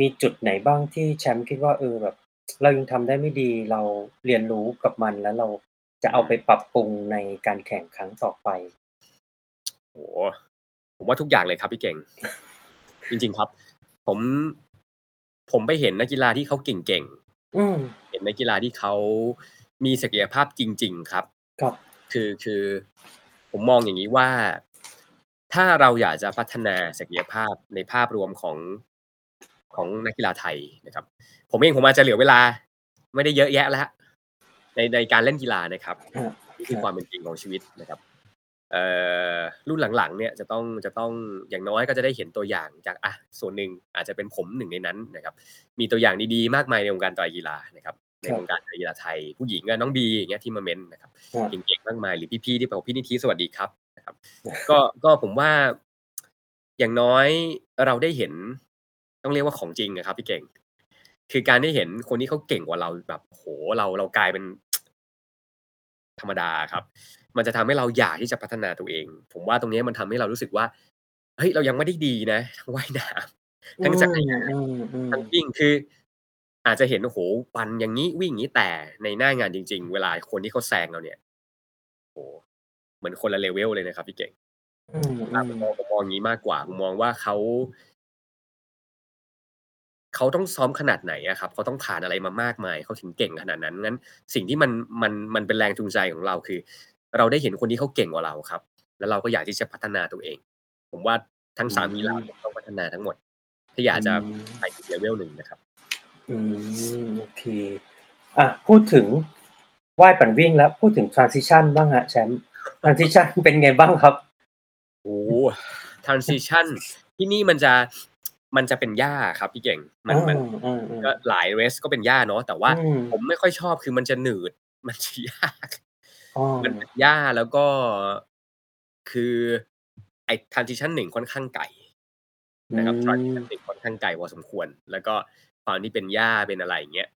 มีจุดไหนบ้างที่แชมป์คิดว่าเออแบบ เรายังทำได้ไม่ดีเราเรียนรู้กับมันแล้วเราจะเอาไปปรับปรุงในการแข่งครั้งต่อไปโอ้โฮ ผมว่าทุกอย่างเลยครับพี่เก่ง จริง ๆ ครับ ผมผมไปเห็นนักกีฬาที่เขาเก่งอืมๆเห็นนักกีฬาที่เขามีศักยภาพจริง ๆ ครับ ครับ คือคือ ผมมองอย่างงี้ว่า ถ้าเราอยากจะพัฒนาศักยภาพในภาพรวมของของนักกีฬาไทยนะครับ ผมเองผมอาจจะเหลือเวลา ไม่ได้เยอะแยะแล้วในในการเล่นกีฬานะครับครับนี่คือความเป็นจริงของชีวิตนะครับเอ่อ รุ่นหลังๆเนี่ยจะต้องจะต้องอย่างน้อยก็จะได้เห็นตัวอย่างจากอะส่วนหนึ่งอาจจะเป็นผมหนึ่งในนั้นนะครับ มีตัวอย่างดีๆมากมายในวงการไตรกีฬานะครับในครับวงการไตรกีฬาไทย ผู้หญิงอะน้องบีอย่างเงี้ยที่มาเมนต์นะครับครับเก่งๆมากมายหรือพี่ๆที่บอกพี่นิธิสวัสดีครับนะครับ ก็ก็ผมว่าอย่างน้อยเราได้เห็นต้องเรียกว่าของจริงอะครับ พี่เก่ง คือการได้เห็นคนที่เขาเก่งกว่าเราแบบโอ้โฮเราเรากลายเป็นธรรมดาอะครับ มันจะทำให้เราอยากที่จะพัฒนาตัวเอง ผมว่าตรงเนี้ยมันทำให้เรารู้สึกว่าเฮ้ยเรายังไม่ได้ดีนะทั้งว่ายน้ำอืทั้งมจักรยานอืมทั้งๆวิ่งคือ อาจจะเห็นโอ้โฮปั่นอย่างงี้วิ่งอย่างงี้แต่ในหน้างานจริง ๆ เวลาคนที่เขาแซงเราเนี่ยโอ้โฮเหมือนคนละ level เลยนะครับพี่เก่งอืมอ่าผมมองผมมองอย่างงี้มากกว่าผมมองว่าเขาเขาต้องซ้อมขนาดไหนอะครับเขาต้องผ่านอะไรมามากมายเขาถึงเก่งขนาดนั้นงั้น สิ่งที่มันมันมันเป็นแรงจูงใจของเราคือ เราได้เห็นคนที่เขาเก่งกว่าเราครับ แล้วเราก็อยากที่จะพัฒนาตัวเอง ผมว่าทั้งอื3กีฬามเนี่ยต้องพัฒนาทั้งหมด ถ้าอยากอืจะมไปอีก level หนึ่งนะครับ อืมโอเคอะพูดถึงว่ายปั่นวิ่งแล้วพูดถึง transition บ้างครับแชมป์ transition เป็นไงบ้างครับ?โอ้โฮ transition ที่นี่มันจะมันจะเป็นหญ้าอะครับพี่เก่ง มันมันเออก็ๆๆหลาย race ก็เป็นหญ้าเนาะแต่ว่าอืมผมไม่ค่อยชอบคือมันจะหนืดมันจะยาก อ้อ มันเป็นหญ้า แล้วก็ คือไอ้ transition 1 ค่อนข้างไกล อืนะครับ transition ม 1 ค่อนข้างไกลพอสมควร แล้วก็ความที่เป็นหญ้า เป็นอะไรอย่างเงี้ย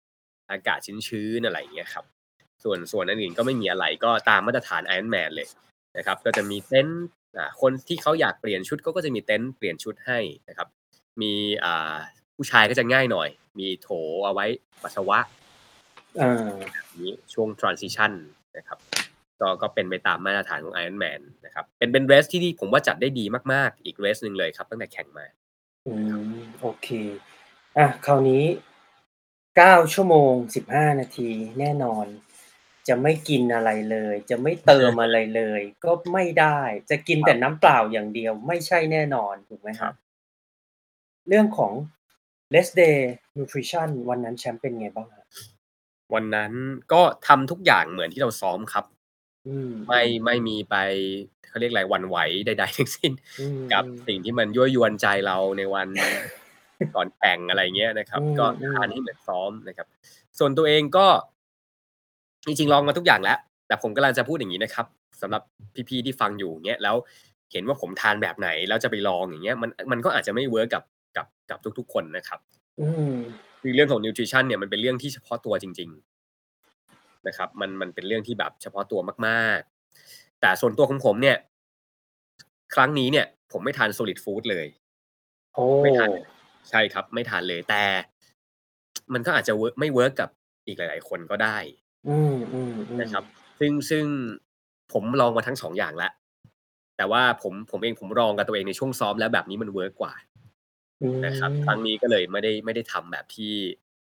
อากาศชื้น ๆ อะไรอย่างเงี้ยครับ ส่วน ส่วนอันอื่นก็ไม่มีอะไร ก็ตามมาตรฐาน Ironman เลยนะครับ ก็จะมีเต็นท์ อ่า คนที่เขาอยากเปลี่ยนชุด เขาก็จะมีเต็นท์เปลี่ยนชุดให้นะครับ มี อ่า ผู้ชายก็จะง่ายหน่อย มีโถเอาไว้ปัสสาวะเออแบบนี้ช่วง transition นะครับ ก็ก็เป็นไปตามมาตรฐานของ Ironman นะครับเป็นเป็น race ที่ดีผมว่าจัดได้ดีมากๆ อีก race หนึ่งเลยครับตั้งแต่แข่งมาอืมโอเคอะคราวนี้9ชั่วโมง15นาทีแน่นอน จะไม่กินอะไรเลย จะไม่เติมอะไรเลย ก็ไม่ได้ จะกินคแตรั่บน้ำเปล่าอย่างเดียวไม่ใช่แน่นอนถูกไหมคครัรับ?บเรื่องของ rest day nutrition วันนั้นแชมป์เป็นไงบ้างครับ?วันนั้นก็ทำทุกอย่างเหมือนที่เราซ้อมครับ อืม ไม่ๆไม่มีไป เขาเรียกอะไร หวั่นไหวใด ๆ ทั้งสิ้น อืม กับๆ สิ่งที่มันยั่วยวนใจเราในวัน ก่อนแข่ง อะไรอย่างเงี้ยนะครัอืบ ก็มทานๆให้เหมือนซ้อมนะครับ ส่วนตัวเองก็ จริง ๆ ลองมาทุกอย่างแล้ว แต่ผมกำลังจะพูดอย่างงี้นะครับ สำหรับพี่ ๆ ที่ฟังอยู่ อย่างเงี้ย แล้วเห็นว่าผมทานแบบไหน แล้วจะไปลอง อย่างเงี้ย มัน มันก็อาจจะไม่ work กับ กับ กับทุก ๆ คนนะครับ อืม คือเรื่องของ nutrition เนี่ย มันเป็นเรื่องที่เฉพาะตัวจริง ๆ นะครับ มันมันเป็นเรื่องที่แบบเฉพาะตัวมากๆ แต่ส่วนตัวของผมเนี่ย ครั้งนี้เนี่ย ผมไม่ทาน solid food เลยโอ้ไม่ทานเลยใช่ครับ ไม่ทานเลยแต่ มันก็อาจจะ work ไม่ work กับอีกหลาย ๆ คนก็ได้อืมนะครัๆบๆซึ่งซึ่งผมลองมาทั้ง2อย่างแล้วแต่ว่าผมผมเองผมลองกับตัวเองในช่วงซ้อมแล้วแบบนี้มัน work กว่าอืนะครับ ครั้งมนี้ก็เลยไม่ได้ไม่ได้ทำแบบที่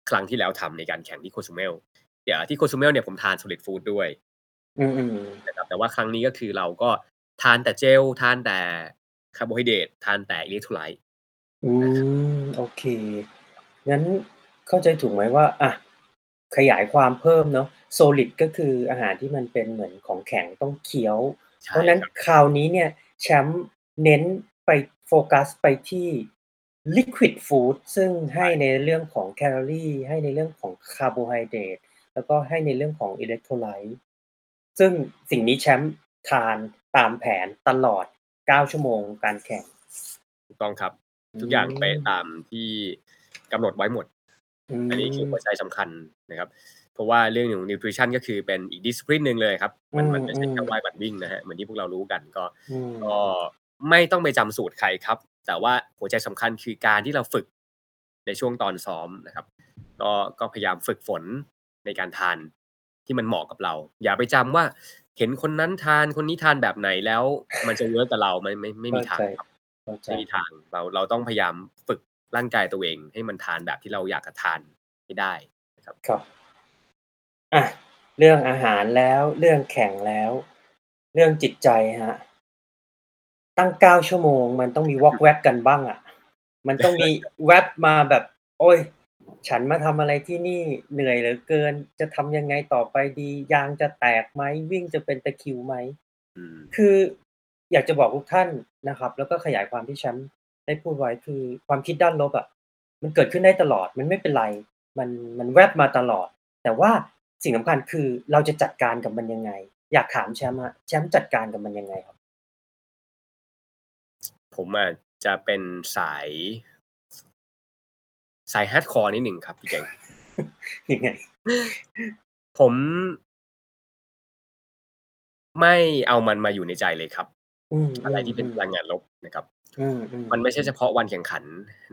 ครั้งที่แล้วทำในการแข่งที่ Cozumel เดี๋ยวที่ Cozumel เนี่ยผมทาน solid food ด้วยอืมๆนะครับแต่ว่าครั้งนี้ก็คือเราก็ทานแต่เจลทานแต่คาร์โบไฮเดรตทานแต่อิเล็กโทรไลต์อืนะครับมโอเค งั้นเข้าใจถูกไหมว่าอะขยายความเพิ่มเนาะ solid ก็คืออาหารที่มันเป็นเหมือนของแข็งต้องเคี้ยวใชเพ่ราะนั้นครับคราวนี้เนี่ยแชมป์เน้นไปโฟกัสไปที่ liquid food ซึ่งใใชห้่ในเรื่องของแคลอรีให้ในเรื่องของคาร์โบไฮเดรต แล้วก็ให้ในเรื่องของอิเล็กโทรไลต์ซึ่งสิ่งนี้แชมป์ทานตามแผนตลอด 9 ชั่วโมงการแข่งถูกต้องครับอืทุกอย่างเป๊ะมตามที่กำหนดไว้หมดอือันนี้คือหัวมใจสำคัญนะครับเพราะว่าเรื่องของ nutrition ก็คือเป็นอีก discipline หนึ่งเลยครับอืมันมันไม่ใช่แค่มว่าๆยปั่นวิ่งนะครับเหมือนที่พวกเรารู้กันก็อืก็มไม่ต้องไปจำสูตรใครครับ แต่ว่าหัวใจสำคัญคือการที่เราฝึกในช่วงตอนซ้อมนะครับ ก็ก็พยายามฝึกฝน ในการทานที่มันเหมาะกับเรา อย่าไปจำว่า เห็นคนนั้นทานคนนี้ทานแบบไหนแล้ว มันจะเวิร์กกับเราไม่ไม่ไม่มีเข้าทาใจงครับเข้าใจไม่มีทางเราเราต้องพยายามฝึกร่างกายตัวเอง ให้มันทานแบบที่เราอยากจะทานให้ได้นะครับครับอะเรื่องอาหารแล้วเรื่องแข่งแล้ว เรื่องจิตใจครับตั้ง9ชั่วโมง มันต้องมีวอกแวกกันบ้างอะมันต้องมีแวบมาแบบ โอ๊ย ฉันมาทำอะไรที่นี่เหนื่อยเหลือเกิน จะทำยังไงต่อไปดี ยางจะแตกไหมวิ่งจะเป็นตะคริวไหม อืม คืออยากจะบอกทุกท่านนะครับ แล้วก็ขยายความที่แชมป์ได้พูดไว้คือความคิดด้านลบอะมันเกิดขึ้นได้ตลอด มันไม่เป็นไร มันมันแวบมาตลอด แต่ว่าสิ่งสำคัญคือเราจะจัดการกับมันยังไง อยากถามแชมป์อะแชมป์จัดการกับมันยังไงครับ?ผมอะจะเป็นสาย สาย Hardcore นิดหนึ่งครับพี่เก่งยังไง?ผมไม่เอามันมาอยู่ในใจเลยครับอืมอะไรที่เป็นพๆๆลังงานลบนะครับอืมมันไม่ใช่เฉๆๆพาะวันแข่งขัน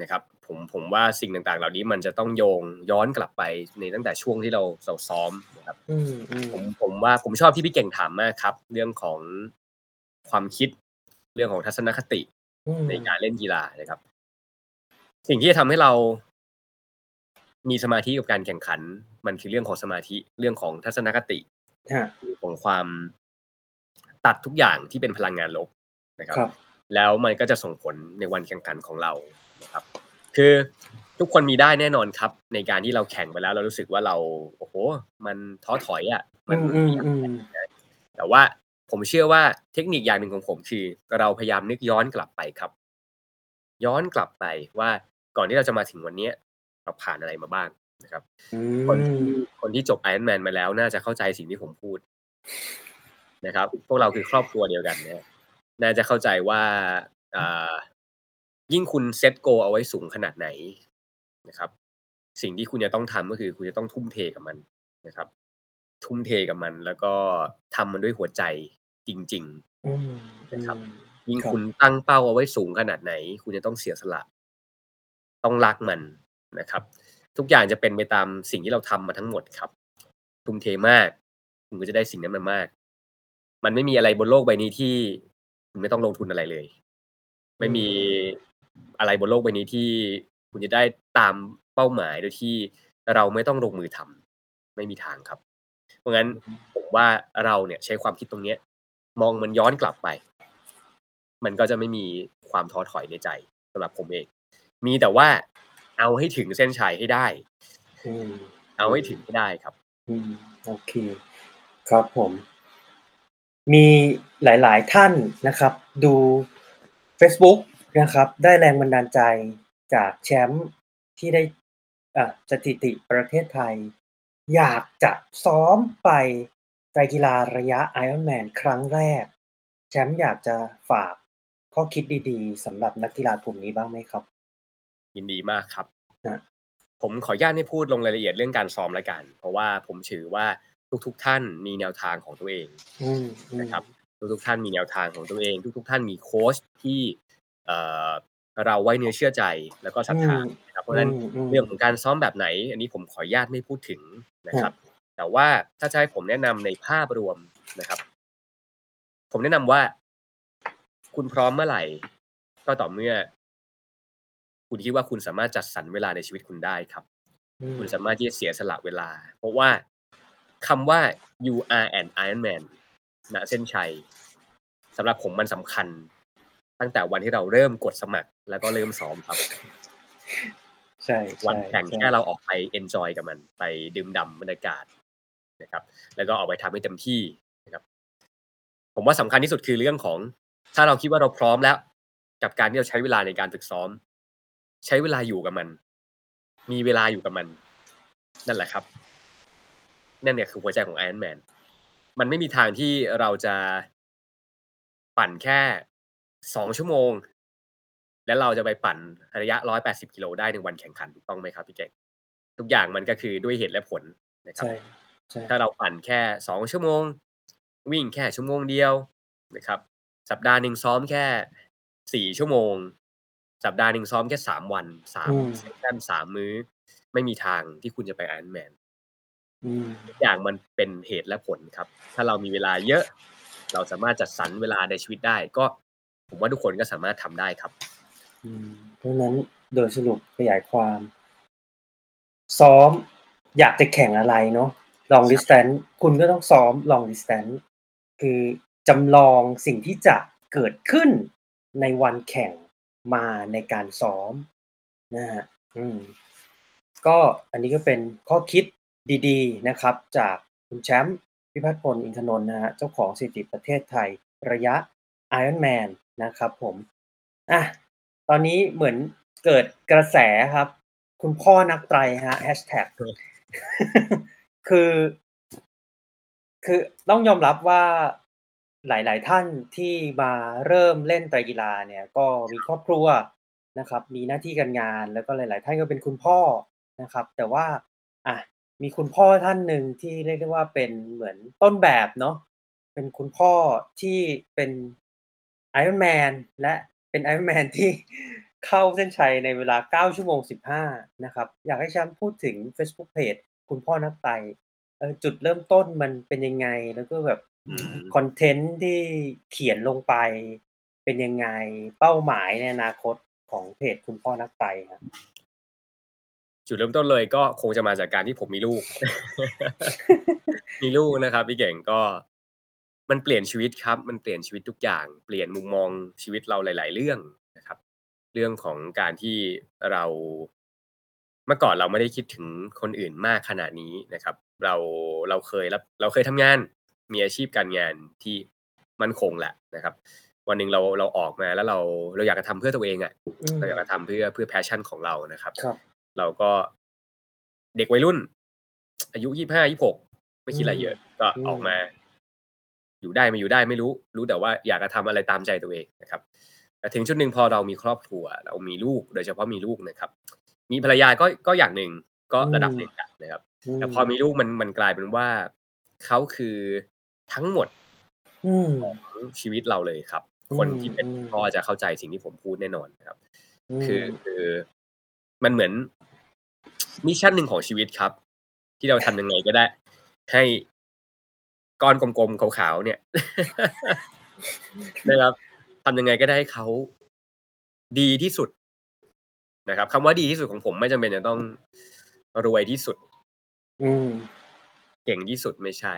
นะครับ ผมผมว่าสิ่งต่างๆ เหล่านี้มันจะต้องโยงย้อนกลับไปในตั้งแต่ช่วงที่เราเราซ้อมนะครับอืมผมๆผมว่าผมชอบที่พี่เก่งถามมากครับ เรื่องของความคิด เรื่องของทัศนคติอืมในการเล่นกีฬานะครับ สิ่งที่จะทำให้เรา มีสมาธิกับการแข่งขัน มันคือเรื่องของสมาธิเรื่องของทัศนคติครับเรื่องของความตัดทุกอย่างที่เป็นพลังงานลบนะครับครับแล้วมันก็จะส่งผลในวันแข่งขันของเรานะครับ คือทุกคนมีได้แน่นอนครับ ในการที่เราแข่งไปแล้ว เรารู้สึกว่าเราโอ้โฮมันท้อถอยอะอมันืไม่อยากมแข่งๆๆนะแต่ว่าผมเชื่อว่าเทคนิคอย่างหนึ่งของผมคือ เราพยายามนึกย้อนกลับไปครับ ย้อนกลับไปว่าก่อนที่เราจะมาถึงวันเนี้ย เราผ่านอะไรมาบ้างนะครับอืคนที่มคนที่จบ Ironman มาแล้วน่าจะเข้าใจสิ่งที่ผมพูดนะครับ พวกเราคือครอบครัวเดียวกันนะครับน่าจะเข้าใจว่าอ่ายิ่งคุณเซต goal เอาไว้สูงขนาดไหนนะครับ สิ่งที่คุณจะต้องทำก็คือ คุณจะต้องทุ่มเทกับมันนะครับ ทุ่มเทกับมัน แล้วก็ทำมันด้วยหัวใจจริงอืมๆนะครับๆยิ่งครัคุบณตั้งเป้าเอาไว้สูงขนาดไหน คุณจะต้องเสียสละ ต้องรักมัน นะครับ ทุกอย่างจะเป็นไปตามสิ่งที่เราทำมาทั้งหมดครับ ทุ่มเทมากคุณก็จะได้สิ่งนั้นมามาก มันไม่มีอะไรบนโลกใบนี้ที่คุณไม่ต้องลงทุนอะไรเลย ไม่มีอะไรบนโลกใบนี้ที่คุณจะได้ตามเป้าหมายโดยที่เราไม่ต้องลงมือทำไม่มีทางครับ เพราะงั้นผมว่าเราเนี่ยใช้ความคิดตรงเนี้ย มองมันย้อนกลับไป มันก็จะไม่มีความท้อถอยในใจสำหรับผมเอง มีแต่ว่า เอาให้ถึงเส้นชัยให้ได้อืมเอาให้อืถึมงให้ได้ครับอืมโอเค ครับผม มีหลาย ๆ ท่านนะครับ ดูเฟซบุ๊กนะครับ ได้แรงบันดาลใจจากแชมป์ที่ได้อ่าสถิติประเทศไทย อยากจะซ้อมไปไตรกีฬาระยะ Ironman ครั้งแรก แชมป์อยากจะฝากข้อคิดดี ๆสำหรับนักกีฬากลุ่มนี้บ้างไหมครับ? ยินดีมากครับครับ ผมขออนุญาตไม่พูดลงรายละเอียดเรื่องการซ้อมแล้วกัน เพราะว่าผมถือว่าทุกๆ ท่านมีแนวทางของตัวเองอืมนะครับๆทุกๆท่านมีแนวทางของตัวเอง ทุก ๆ ท่านมีโคชที่เอ่อเราไว้เนื้อเชื่อใจแล้วก็ศอืรัทธามนะครับเพราะฉะนั้นอืมเรื่องของๆการซ้อมแบบไหน อันนี้ผมขออนุญาตไม่พูดถึงนะคครัรับบแต่ว่าถ้าจะให้ผมแนะนำในภาพรวมนะครับ ผมแนะนำว่า คุณพร้อมเมื่อไหร่ ก็ต่อเมื่อ คุณคิดว่าคุณสามารถจัดสรรเวลาในชีวิตคุณได้ครับอืคุณมสามารถที่จะเสียสละเวลา เพราะว่าคำว่า you are an Ironman ณเส้นชัยสำหรับผมมันสำคัญ ตั้งแต่วันที่เราเริ่มกดสมัคร แล้วก็เริ่มซ้อมครับ ใช่วันแข่งๆแค่ๆเราออกไปเอนจอยกับมัน ไปดื่มด่ำบรรยากาศนะครับ แล้วก็ออกไปทำให้เต็มที่นะครับ ผมว่าสำคัญที่สุดคือเรื่องของ ถ้าเราคิดว่าเราพร้อมแล้ว กับการที่เราใช้เวลาในการฝึกซ้อม ใช้เวลาอยู่กับมัน มีเวลาอยู่กับมัน นั่นแหละครับ นั่นเนี่ยคือหัวใจของ Ironman มันไม่มีทางที่เราจะปั่นแค่2ชั่วโมง แล้วเราจะไปปั่นระยะ180กิโลได้ในวันแข่งขันถูกต้องไหมครับพี่เก่ง?ทุกอย่างมันก็คือด้วยเหตุและผลนะครัใชบ่ใช่ถ้าเราปั่นแค่2ชั่วโมง วิ่งแค่ชั่วโมงเดียวนะครับ สัปดาห์หนึ่งซ้อมแค่4ชั่วโมง สัปดาห์หนึ่งซ้อมแค่3วันอืม3เซสชัน3มื้อ ไม่มีทางที่คุณจะไป Ironman อืมทุกอย่างมันเป็นเหตุและผลครับ ถ้าเรามีเวลาเยอะ เราสามารถจัดสรรเวลาในชีวิตได้ ก็ผมว่าทุกคนก็สามารถทำได้ครับอืมเพราะฉะนั้นโดยสรุปขยายความ ซ้อมอยากจะแข่งอะไรเนาะ long distance คุณก็ต้องซ้อม long distance คือจำลองสิ่งที่จะเกิดขึ้นในวันแข่ง มาในการซ้อมนะฮะอืมก็อันนี้ก็เป็นข้อคิดดีๆนะครับ จากคุณแชมป์พิพัฒน์พลอินทนนท์นะฮะเจ้าของสถิติประเทศไทยระยะ Ironman นะครับผมอะตอนนี้เหมือนเกิดกระแสครับ คุณพ่อนักไตรฮะแฮชแท็กคือ คือต้องยอมรับว่า หลาย ๆ ท่านที่มาเริ่มเล่นไตรกีฬาเนี่ยก็มีครอบครัวนะครับ มีหน้าที่การงานแล้วก็หลาย ๆ ท่านก็เป็นคุณพ่อนะครับ แต่ว่าอะมีคุณพ่อท่านหนึ่งที่เรียกได้ว่าเป็นเหมือนต้นแบบเนาะเป็นคุณพ่อที่เป็นไอรอนแมนและเป็นไอรอนแมนที่เข้าเส้นชัยในเวลา 9 ชั่วโมง 15 นะครับ อยากให้แชมป์พูดถึง Facebook Page คุณพ่อนักไตรเออจุดเริ่มต้นมันเป็นยังไง แล้วก็แบบ อืม คอนเทนต์ที่เขียนลงไปเป็นยังไง เป้าหมายในอนาคตของเพจคุณพ่อนักไตรครับ จุดเริ่มต้นเลยก็คงจะมาจากการที่ผมมีลูก มีลูกนะครับ พี่เก่งก็ มันเปลี่ยนชีวิตครับ มันเปลี่ยนชีวิตทุกอย่าง เปลี่ยนมุมมองชีวิตเราหลาย ๆ เรื่องนะครับ เรื่องของการที่เราเมื่อก่อนเราไม่ได้คิดถึงคนอื่นมากขนาดนี้นะครับ เราเราเคยรับเราเคยทำงาน มีอาชีพการงานที่มั่นคงแหละนะครับ วันหนึ่งเราเราออกมาแล้วเราเราอยากจะทำเพื่อตัวเองอะ่ะอืมเราอยากจะทำเพื่อเพื่อ passion ของเรานะครับครับเราก็เด็กวัยรุ่น อายุยี่ห้ายี่หกไม่คิดอะไรเยอะ ก็อืมออกมา อยู่ได้ไม่อยู่ได้ไม่รู้ รู้แต่ว่าอยากจะทำอะไรตามใจตัวเองนะครับแต่ถึงจุดหนึ่งพอเรามีครอบครัว เรามีลูกโดยเฉพาะมีลูกนะครับ มีภรรยาก็ก็อย่างหนึ่งก็ระดับหนึ่งอะนะครับแต่พอมีลูกมันมันกลายเป็นว่าเขาคือ ทั้งหมดอืมของชีวิตเราเลยครับอืมคนที่เป็นอืมพ่อจะเข้าใจสิ่งที่ผมพูดแน่นอนนะครับมคือคือมันเหมือนมิชชั่นหนึ่งของชีวิตครับ ที่เราทำยังไงก็ได้ ให้ก้อนกลมๆขาวๆเนี่ยนะครับทำยังไงก็ได้ให้เขาดีที่สุดนะครับคำว่าดีที่สุดของผมไม่จำเป็นจะต้องรวยที่สุด อืมเก่งที่สุดไม่ใช่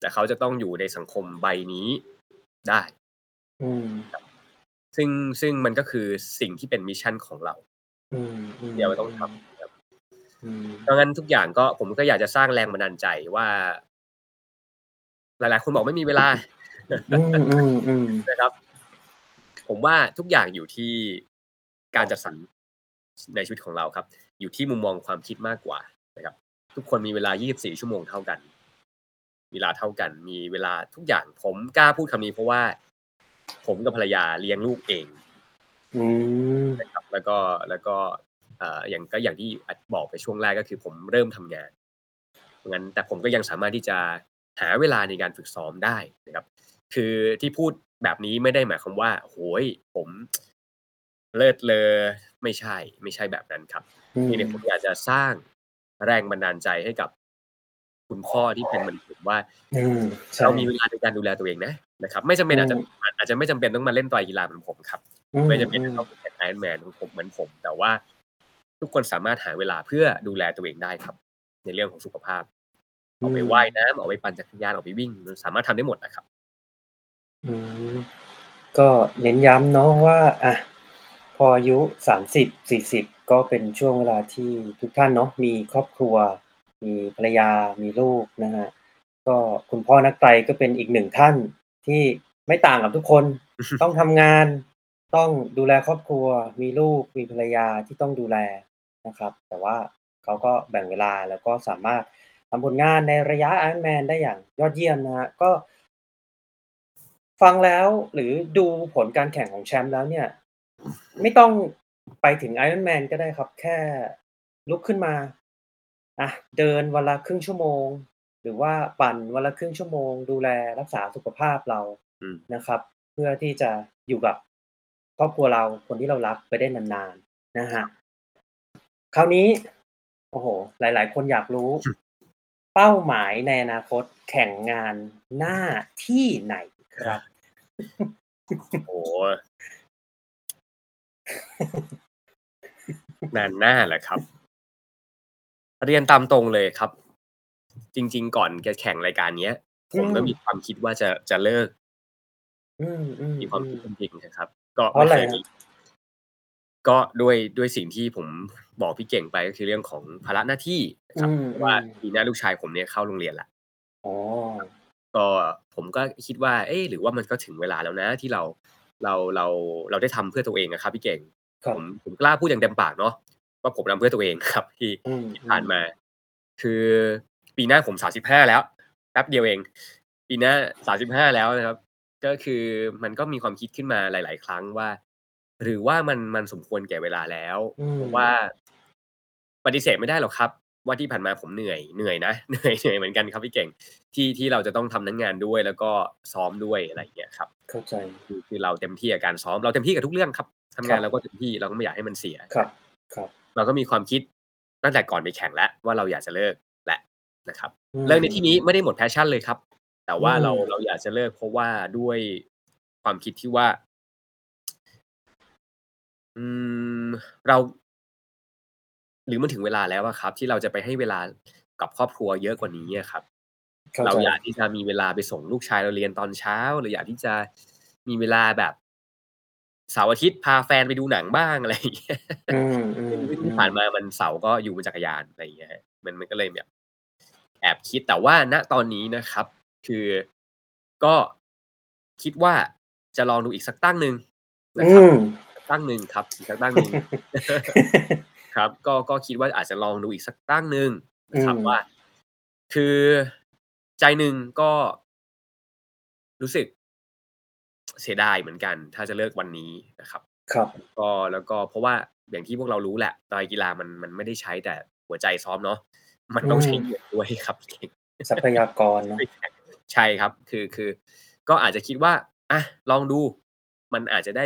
แต่เขาจะต้องอยู่ในสังคมใบนี้ได้อืมซึ่งซึ่งมันก็คือสิ่งที่เป็น mission ของเราอืมอืมเดี๋ยวเราต้องทำครับอืมดังนั้นทุกอย่างก็ผมก็อยากจะสร้างแรงบันดาลใจว่า หลาย ๆ คนบอกไม่มีเวลาอืมอืมอืมนะครับ ผมว่าทุกอย่างอยู่ที่การจัดสรรในชีวิตของเราครับ อยู่ที่มุมมองความคิดมากกว่านะครับ ทุกคนมีเวลา 24 ชั่วโมงเท่ากัน เวลาเท่ากัน มีเวลาทุกอย่างผมกล้าพูดคำนี้เพราะว่า ผมกับภรรยาเลี้ยงลูกเองอืมนะครับแล้วก็แล้วก็เอ่ออย่างก็อย่างที่บอกไปช่วงแรกก็คือผมเริ่มทำงานงั้นแต่ผมก็ยังสามารถที่จะหาเวลาในการฝึกซ้อมได้นะครับ คือที่พูดแบบนี้ไม่ได้หมายความว่าโหยผมเลิศเลอไม่ใช่ ไม่ใช่แบบนั้นครับอืมนี่เนี่ยผมอยากจะสร้างแรงบันดาลใจให้กับ คุณพ่อที่เป็นเหมือนผมว่าอืมใช่เรามีเวลาในการดูแลตัวเองนะนะครับ ไม่จำเป็นอาจจะอืมอาจจะไม่จำเป็นต้องมาเล่นไตรกีฬาเหมือนผมครับอืไม่จำเป็นต้องเป็นไอรอนแมนของผมเหมือนผม แต่ว่าทุกคนสามารถหาเวลาเพื่อดูแลตัวเองได้ครับ ในเรื่องของสุขภาพออกไปว่ายน้ำออกไปปั่นจักรยานออกไปวิ่งมันสามารถทำได้หมดนะครับ อืมก็เน้นย้ำเนาะว่าอะพออายุสามสิบสี่สิบก็เป็นช่วงเวลาที่ทุกท่านเนาะมีครอบครัว มีภรรยา มีลูกนะฮะ ก็คุณพ่อนักไตรก็เป็นอีกหนึ่งท่านที่ไม่ต่างกับทุกคน ต้องทำงาน ต้องดูแลครอบครัว มีลูก มีภรรยาที่ต้องดูแลนะครับ แต่ว่าเขาก็แบ่งเวลาแล้วก็สามารถทำผลงานในระยะ Ironman ได้อย่างยอดเยี่ยมนะฮะ ก็ ฟังแล้วหรือดูผลการแข่งของแชมป์แล้วเนี่ย ไม่ต้องไปถึง Ironman ก็ได้ครับ แค่ลุกขึ้นมา อะเดินวันละครึ่งชั่วโมง หรือว่าปั่นวันละครึ่งชั่วโมง ดูแลรักษาสุขภาพเราอืมนะครับ เพื่อที่จะอยู่กับครอบครัวเราคนที่เรารักไปได้นานๆนะฮะคราวนี้ โอ้โห หลาย ๆ คนอยากรู้ เป้าหมายในอนาคตแข่งงานหน้าที่ไหนครับ?โอ้โฮงานหน้าเหรอครับ? เรียนตามตรงเลยครับ จริง ๆ ก่อนจะแข่งรายการเนี้ยอืผมก็มีมความคิดว่าจะจะเลิก อืมีความคิดมจๆๆริงๆนะครับ ก็เพราะไม่อะไรเคยครมัีบ?ก็ด้วยด้วยสิ่งที่ผมบอกพี่เก่งไปก็คือเรื่องของภาระหน้าที่นะอืครับเพราะว่ามๆปีหน้าลูกชายผมเนี่ยเข้าโรงเรียนแล้วอ๋อก็ผมก็คิดว่า เอ๊ะหรือว่ามันก็ถึงเวลาแล้วนะ ที่เราเราเราเราได้ทำเพื่อตัวเองอะครับพี่เก่งครัผบมผมกล้าพูดอย่างเต็มปากเนาะ ว่าผมทำเพื่อตัวเองครับ ที่อืที่ผ่านมมๆาคือปีหน้าผม35แล้วแป๊บเดียวเอง ปีหน้า35แล้วนะครับ ก็คือมันก็มีความคิดขึ้นมาหลาย ๆ ครั้งว่า หรือว่ามันมันสมควรแก่เวลาแล้วอืเพราะว่ามปฏิเสธไม่ได้หรอกครับ ว่าที่ผ่านมาผมเหนื่อยเหนื่อยนะเหนื่อยเหนื่อยเหมือนกันครับพี่เก่งที่ที่เราจะต้องทำทั้งงานด้วย แล้วก็ซ้อมด้วยอะไรอย่างเงี้ยครับเข้าใจคือคือเราเต็มที่กับการซ้อมเราเต็มที่กับทุกเรื่องครับทำงครัานบเราก็เต็มที่เราก็ไม่อยากให้มันเสียครับครับ เราก็มีความคิดตั้งแต่ก่อนไปแข่งแล้วว่าเราอยากจะเลิกแล้วนะครับอืเลิกในที่นี้มไม่ได้หมด passion เลยครับ แต่อืว่าเรามเราอยากจะเลิกเพราะว่าด้วยความคิดที่ว่า อืมเรา หรือมันถึงเวลาแล้วอะครับ ที่เราจะไปให้เวลากับครอบครัวเยอะกว่านี้อะครับเข้าเราใจอยากที่จะมีเวลาไปส่งลูกชายเราเรียนตอนเช้าเราอยากที่จะมีเวลาแบบ เสาร์อาทิตย์พาแฟนไปดูหนังบ้างอะไรอย่างเงี้ยอืมซึ่งซึ่งที่ผ่านๆมาๆมันเสาร์ก็อยู่บนจักรยานอะไรอย่างเงี้ยครับมันมันก็เลยแบบแอบคิดแต่ว่าณตอนนี้นะครับ คือก็คิดว่าจะลองดูอีกสักตั้งหนึ่งนอืะครับมสักตั้งหนึ่งครับอีกสักตั้งหนึ่งครับ ก็ก็คิดว่าอาจจะลองดูอีกสักตั้งหนึ่งอืนะครับว่ามคือใจหนึ่งก็รู้สึก เสียดายเหมือนกัน ถ้าจะเลิกวันนี้นะครับ ครับก็แล้วก็เพราะว่าอย่างที่พวกเรารู้แหละตารางกีฬามันมันไม่ได้ใช้แต่หัวใจซ้อมเนาะมันอืต้องใช้มเงินด้วยครับพี่เก่งทรัพยากรเนาะใช่ครับ คือคือ ก็อาจจะคิดว่าอะลองดู มันอาจจะได้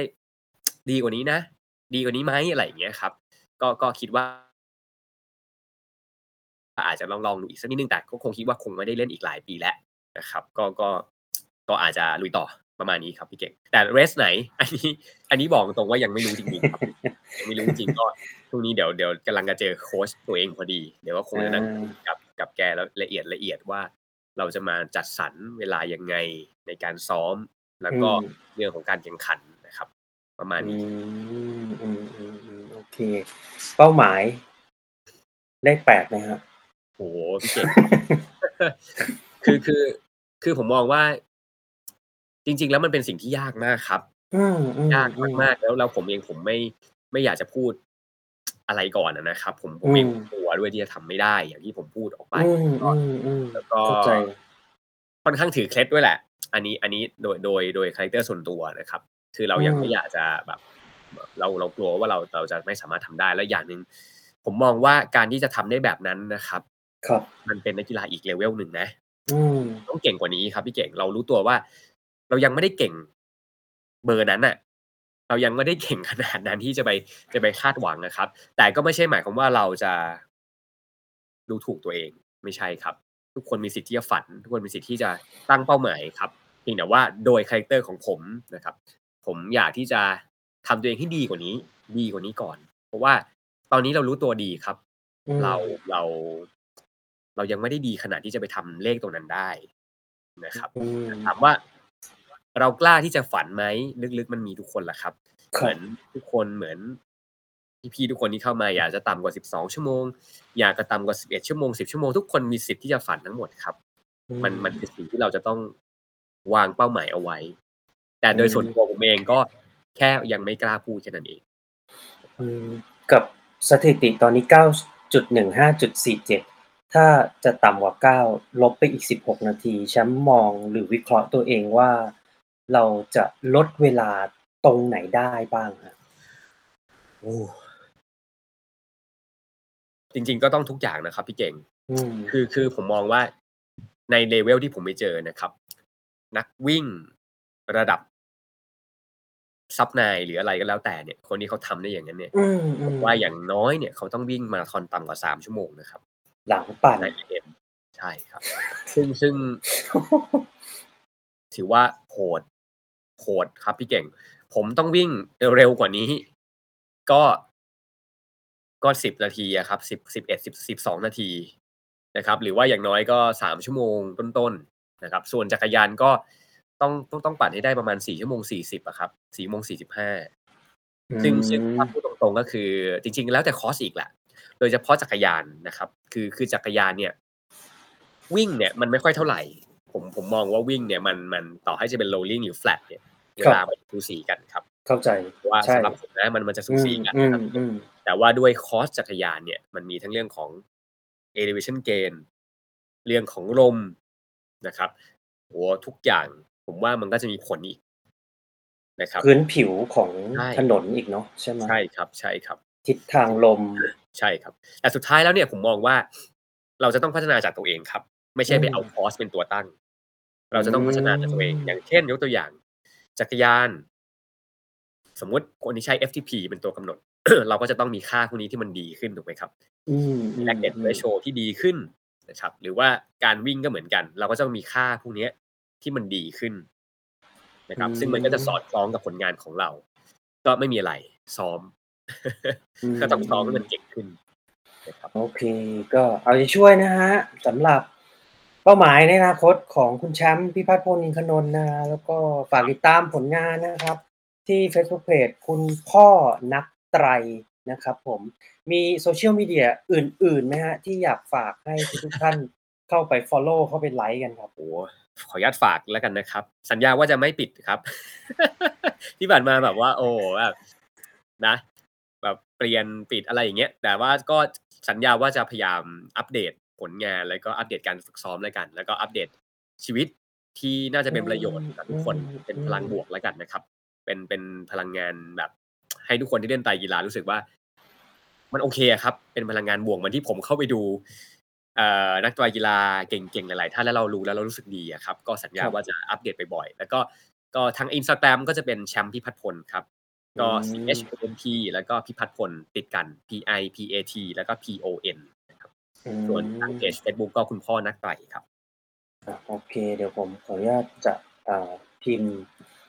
ดีกว่านี้นะ ดีกว่านี้ไหมอะไรอย่างเงี้ยครับ ก็ก็คิดว่าอาจจะลองๆดูอีกสักนิดหนึ่งแต่ก็คงคิดว่าคงไม่ได้เล่นอีกหลายปีแล้วนะครับ ก็ก็ก็อาจจะลุยต่อ ประมาณนี้ครับพี่เก่งแต่เรสไหน อันนี้ อันนี้บอกตรงๆว่ายังไม่รู้จริงๆครับยังไม่รู้จริงๆก็ช่วงนี้เดี๋ยวเดี๋ยวกำลังจะเจอโคชตัวเองพอดี เดี๋ยวก็คงอจะนั่งคุยากับกับแกแล้วละเอียดๆว่า เราจะมาจัดสรรเวลายังไงในการซ้อม แล้อืวก็มเรื่องของการแข่งขันนะครับ ประมาณอืนี้มอืมๆๆโอเค เป้าหมายเลข8ไหมครับ?โอ้โฮพี่เก่งคือคือคือผมมองว่า จริง ๆ แล้วมันเป็นสิ่งที่ยากมากครับอืยากมมาๆกๆแล้วแล้วผมเองผมไม่ไม่อยากจะพูดอะไรก่อนอะนะครับ ผมผอืมเองมกลัวด้วยที่จะทำไม่ได้ อย่างที่ผมพูดออกไปอืก็มแล้วกๆ็ๆเข้าใจค่อนข้างถือเคล็ดด้วยแหละ อันนี้อันนี้โดยโดยโดยคาแรกเตอร์ส่วนตัวนะครับ คือเราอืยังไม่อยมากจะแบบแบบ เราเรากลัวว่าเราเราจะไม่สามารถทำได้แล้วอย่างหนึ่งผมมองว่าการที่จะทำได้แบบนั้นนะครับ ครับ มันเป็นนักกีฬาอีก level หนึ่งนะอืมต้องเก่งกว่านี้ครับพี่เก่งเรารู้ตัวว่า เรายังไม่ได้เก่งเบอร์นั้นน่ะเรายังไม่ได้เก่งขนาดนั้นที่จะไปจะไปคาดหวังอะครับ แต่ก็ไม่ใช่หมายความว่าเราจะดูถูกตัวเองไม่ใช่ครับ ทุกคนมีสิทธิ์ที่จะฝัน ทุกคนมีสิทธิ์ที่จะตั้งเป้าหมายครับเพียงแต่ว่าโดยคาแรกเตอร์ของผมนะครับ ผมอยากที่จะทำตัวเองให้ดีกว่านี้ ดีกว่านี้ก่อน เพราะว่าตอนนี้เรารู้ตัวดีครับอืเรามเรา เรายังไม่ได้ดีขนาดที่จะไปทำเลขตรงนั้นได้นะครับอืมแต่ถามว่า เรากล้าที่จะฝันไหมลึกๆมันมีทุกคนแหละครับคเหรัมือบนทุกคนเหมือนพี่ๆทุกคนที่เข้ามาอยากจะต่ำกว่า 12 ชั่วโมง อยากจะต่ำกว่า 11 ชั่วโมง 10 ชั่วโมงทุกคนมีสิทธิ์ที่จะฝันทั้งหมดครับอืมันมันคืมอสิ่งที่เราจะต้องวางเป้าหมายเอาไว้ แต่อืโดยส่วนตัมวผมเองก็แค่ยังไม่กล้าพูดแค่นั้นเองอืมกับสถิติตอนนี้ 9.15.47 ถ้าจะต่ำกว่า 9 ลบไปอีก 16 นาทีแชมป์มองหรือวิเคราะห์ตัวเองว่า เราจะลดเวลาตรงไหนได้บ้างครับ?โอ้ จริง ๆ ก็ต้องทุกอย่างนะครับ พี่เก่ง อืม คือคือผมมองว่าใน level ที่ผมไปเจอนะครับ นักวิ่งระดับ Sub-9 หรืออะไรก็แล้วแต่เนี่ย คนที่เขาทำได้อย่างงั้นเนี่ย อืมผมว่าอย่าๆงน้อยเนี่ยเขาต้องวิ่งมาราธอนต่ำกว่า3ชั่วโมงนะครับหลังปั่นใน AM ใช่ครับ ซึ่งซึ่ง ถือว่าโหด โหดครับพี่เก่ง ผมต้องวิ่งเร็วกว่านี้ ก็ก็สิบนาทีอะครับสิบสิบเอ็ดสิบสิบสองนาทีนะครับ หรือว่าอย่างน้อยก็สามชั่วโมงต้นๆนะครับ ส่วนจักรยานก็ต้องต้องต้องปั่นให้ได้ประมาณสี่ชั่วโมงสี่สิบอะครับสี่โมงสี่สิบห้าซึ่งซึ่งถ้าพูดตรงๆก็คือ จริง ๆ แล้วแต่คอร์สอีกแหละโดยเฉพาะจักรยานนะครับ คือคือจักรยานเนี่ย วิ่งเนี่ยมันไม่ค่อยเท่าไหร่ ผมผมมองว่าวิ่งเนี่ยมันมันต่อให้จะเป็น rolling หรือ flat เนี่ย เวลามันสูสีกันครับ เข้าใจว่าใช่สำหรับผมนะมันมันจะสูสีกันอืนะมครับอืมแต่ว่าด้วยคอร์สจักรยานเนี่ยมันมีทั้งเรื่องของ elevation gain เรื่องของลมนะครับโหทุกอย่างผมว่ามันก็จะมีผลอีกนะครับพื้นผิวของใช่ถนนอีกเนาะใช่ไหมใช่ครับ ใช่ครับ ทิศทางลมใช่ครับแต่สุดท้ายแล้วเนี่ยผมมองว่า เราจะต้องพัฒนาจากตัวเองครับ ไม่ใช่ไปอืมเอาคอร์สเป็นตัวตั้ง เราจะต้องพัฒนาจากตัวเองอืมอย่างเช่นยกตัวอย่าง จักรยาน สมมุติคนที่ใช้ FTP เป็นตัวกำหนด เราก็จะต้องมีค่าพวกนี้ที่มันดีขึ้นถูกไหมครับอืมอืมแลกเด็ดเรโชที่ดีขึ้นนะครับ หรือว่าการวิ่งก็เหมือนกัน เราก็จะมีค่าพวกเนี้ยที่มันดีขึ้น นะครับ ซึ่งมันก็จะสอดคล้องกับผลงานของเรา ก็ไม่มีอะไรซ้อม ก็ต้องซ้อมให้มันเก่งขึ้นนะครับโอเค ก็เอาใจช่วยนะฮะสำหรับ เป้าหมายในอนาคตของคุณแชมป์พิพัฒน์พลอินทนนท์นะแล้วก็ฝากติดตามผลงานนะครับ ที่ Facebook Page คุณพ่อนักไตรนะครับผมมีโซเชียลมีเดียอื่นๆไหมฮะ ที่อยากฝากให้ทุกท่านเข้าไป Follow เข้าไปไลค์กันครับโอ้ขออนุญาตฝากแล้วกันนะครับ สัญญาว่าจะไม่ปิดครับ ที่ผ่านมาแบบว่า โอ้แบบนะ แบบเปลี่ยนปิดอะไรอย่างเงี้ย แต่ว่าก็สัญญาว่าจะพยายามอัปเดต ผลงาน แล้วก็อัปเดตการฝึกซ้อมแล้วกัน แล้วก็อัปเดตชีวิตที่น่าจะเป็นประโยชน์กับทุกคนอืมเป็นพลังบวกแล้วกันนะครับ เป็นเป็นพลังงานแบบ ให้ทุกคนที่เล่นไตรกีฬารู้สึกว่า มันโอเคอะครับ เป็นพลังงานบวกเหมือนที่ผมเข้าไปดูเอ่อนักไตรกีฬาเก่งๆ หลายๆท่านแล้วเรารู้แล้วเรารู้สึกดีอะครับ ก็สัญญาครับว่าจะอัปเดตไปบ่อย แล้วก็ก็ทางอินสตาแกรมก็จะเป็นแชมป์พิพัฒน์พลครับ ก็อื C ม H O N P แล้วก็พิพัฒน์พลติดกัน P I P A T แล้วก็ P O N นะครับอื ส่วนทางมเพจ Facebook ก็คุณพ่อนักไตรครับอะโอเค เดี๋ยวผมขออนุญาตจะอ่าพิมพ์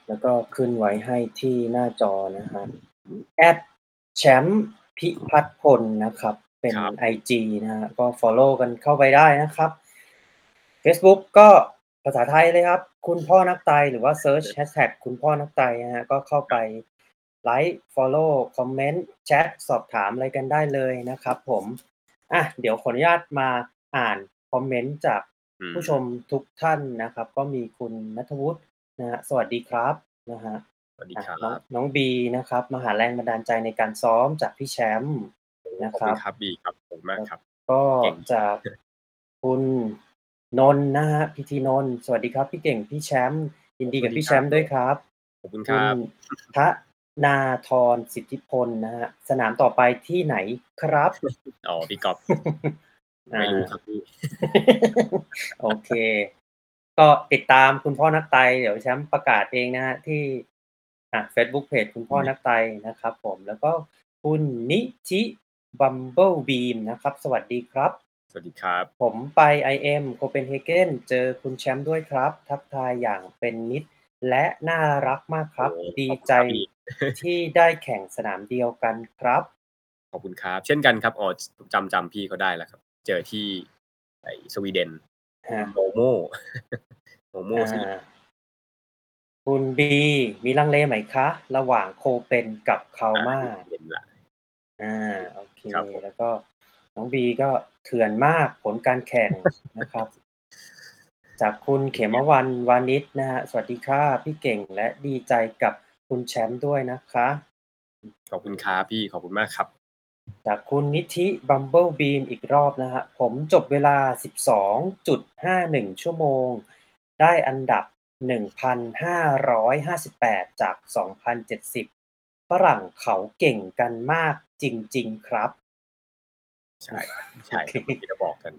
แล้วก็ขึ้นไว้ให้ที่หน้าจอนะครับแอดแชมป์พิพัฒน์พนนะครับ เป็นครับ IG นะฮะก็ follow กันเข้าไปได้นะครับ Facebook ก็ภาษาไทยเลยครับ คุณพ่อนักไตรหรือว่า search hashtag คุณพ่อนักไตรนะฮะก็เข้าไปไลค์ follow คอมเมนต์แชทสอบถามอะไรกันได้เลยนะครับผม อะเดี๋ยวขออนุญาตมาอ่านคอมเมนต์จากอืมผู้ชมทุกท่านนะครับ ก็มีคุณนัทวุฒินะฮะสวัสดีครับนะฮะสวัสดีอะครับน้องน้องบีนะครับมาหาแรงบันดาลใจในการซ้อมจากพี่แชมป์นะขอบครัคุบณครับบีครับขอบคุณมากครับ ก็เก่งจากคุณนนท์นะฮะพิธีนนท์สวัสดีครับ พี่เก่งพี่แชมป์ยินดีกับพี่แชมป์ด้วยครับขอบคุณคคุรัณบทะ นาธร สิทธิพลนะฮะ สนามต่อไปที่ไหนครับ อ๋อ พี่กอบไม่รู้ครับพี่ โอเค ก็ติดตามคุณพ่อนักไตรเดี๋ยวแชมป์ประกาศเองนะฮะ ที่อะ Facebook Page คุณพ่อนักไตรนะครับผม แล้วก็คุณนิชิบัมเบิลบีมนะครับ สวัสดีครับ สวัสดีครับ ผมไป IM โคเปนเฮเกนเจอคุณแชมป์ด้วยครับ ทักทายอย่างเป็นมิตรและน่ารักมากครับโอ้ดีขอบคุณใจครับพี่ ที่ได้แข่งสนามเดียวกันครับ ขอบคุณครับ เช่นกันครับอ๋อจำจำพี่เขาได้แล้วครับ เจอที่ไอสวีเดนฮะโมโมโมโมสวีเดนอ่าคุณบีมีลังเลไหมคะ ระหว่างโคเปนกับคาลมาเห็นละอ่าโอเคครับผมแล้วก็น้องบีก็เถื่อนมากผลการแข่งนะครับ จากคุณเขมวันวานิชนะฮะสวัสดีค่ะพี่เก่งและดีใจกับ คุณแชมป์ด้วยนะคะ ขอบคุณครับพี่ขอบคุณมากครับ จากคุณนิธิบัมเบิลบีมอีกรอบนะฮะ ผมจบเวลา 12.51 ชั่วโมง ได้อันดับ 1,558 จาก 2,070 ฝรั่งเขาเก่งกันมากจริง ๆ ครับ ใช่ใช่ครับที่จะบอกกัน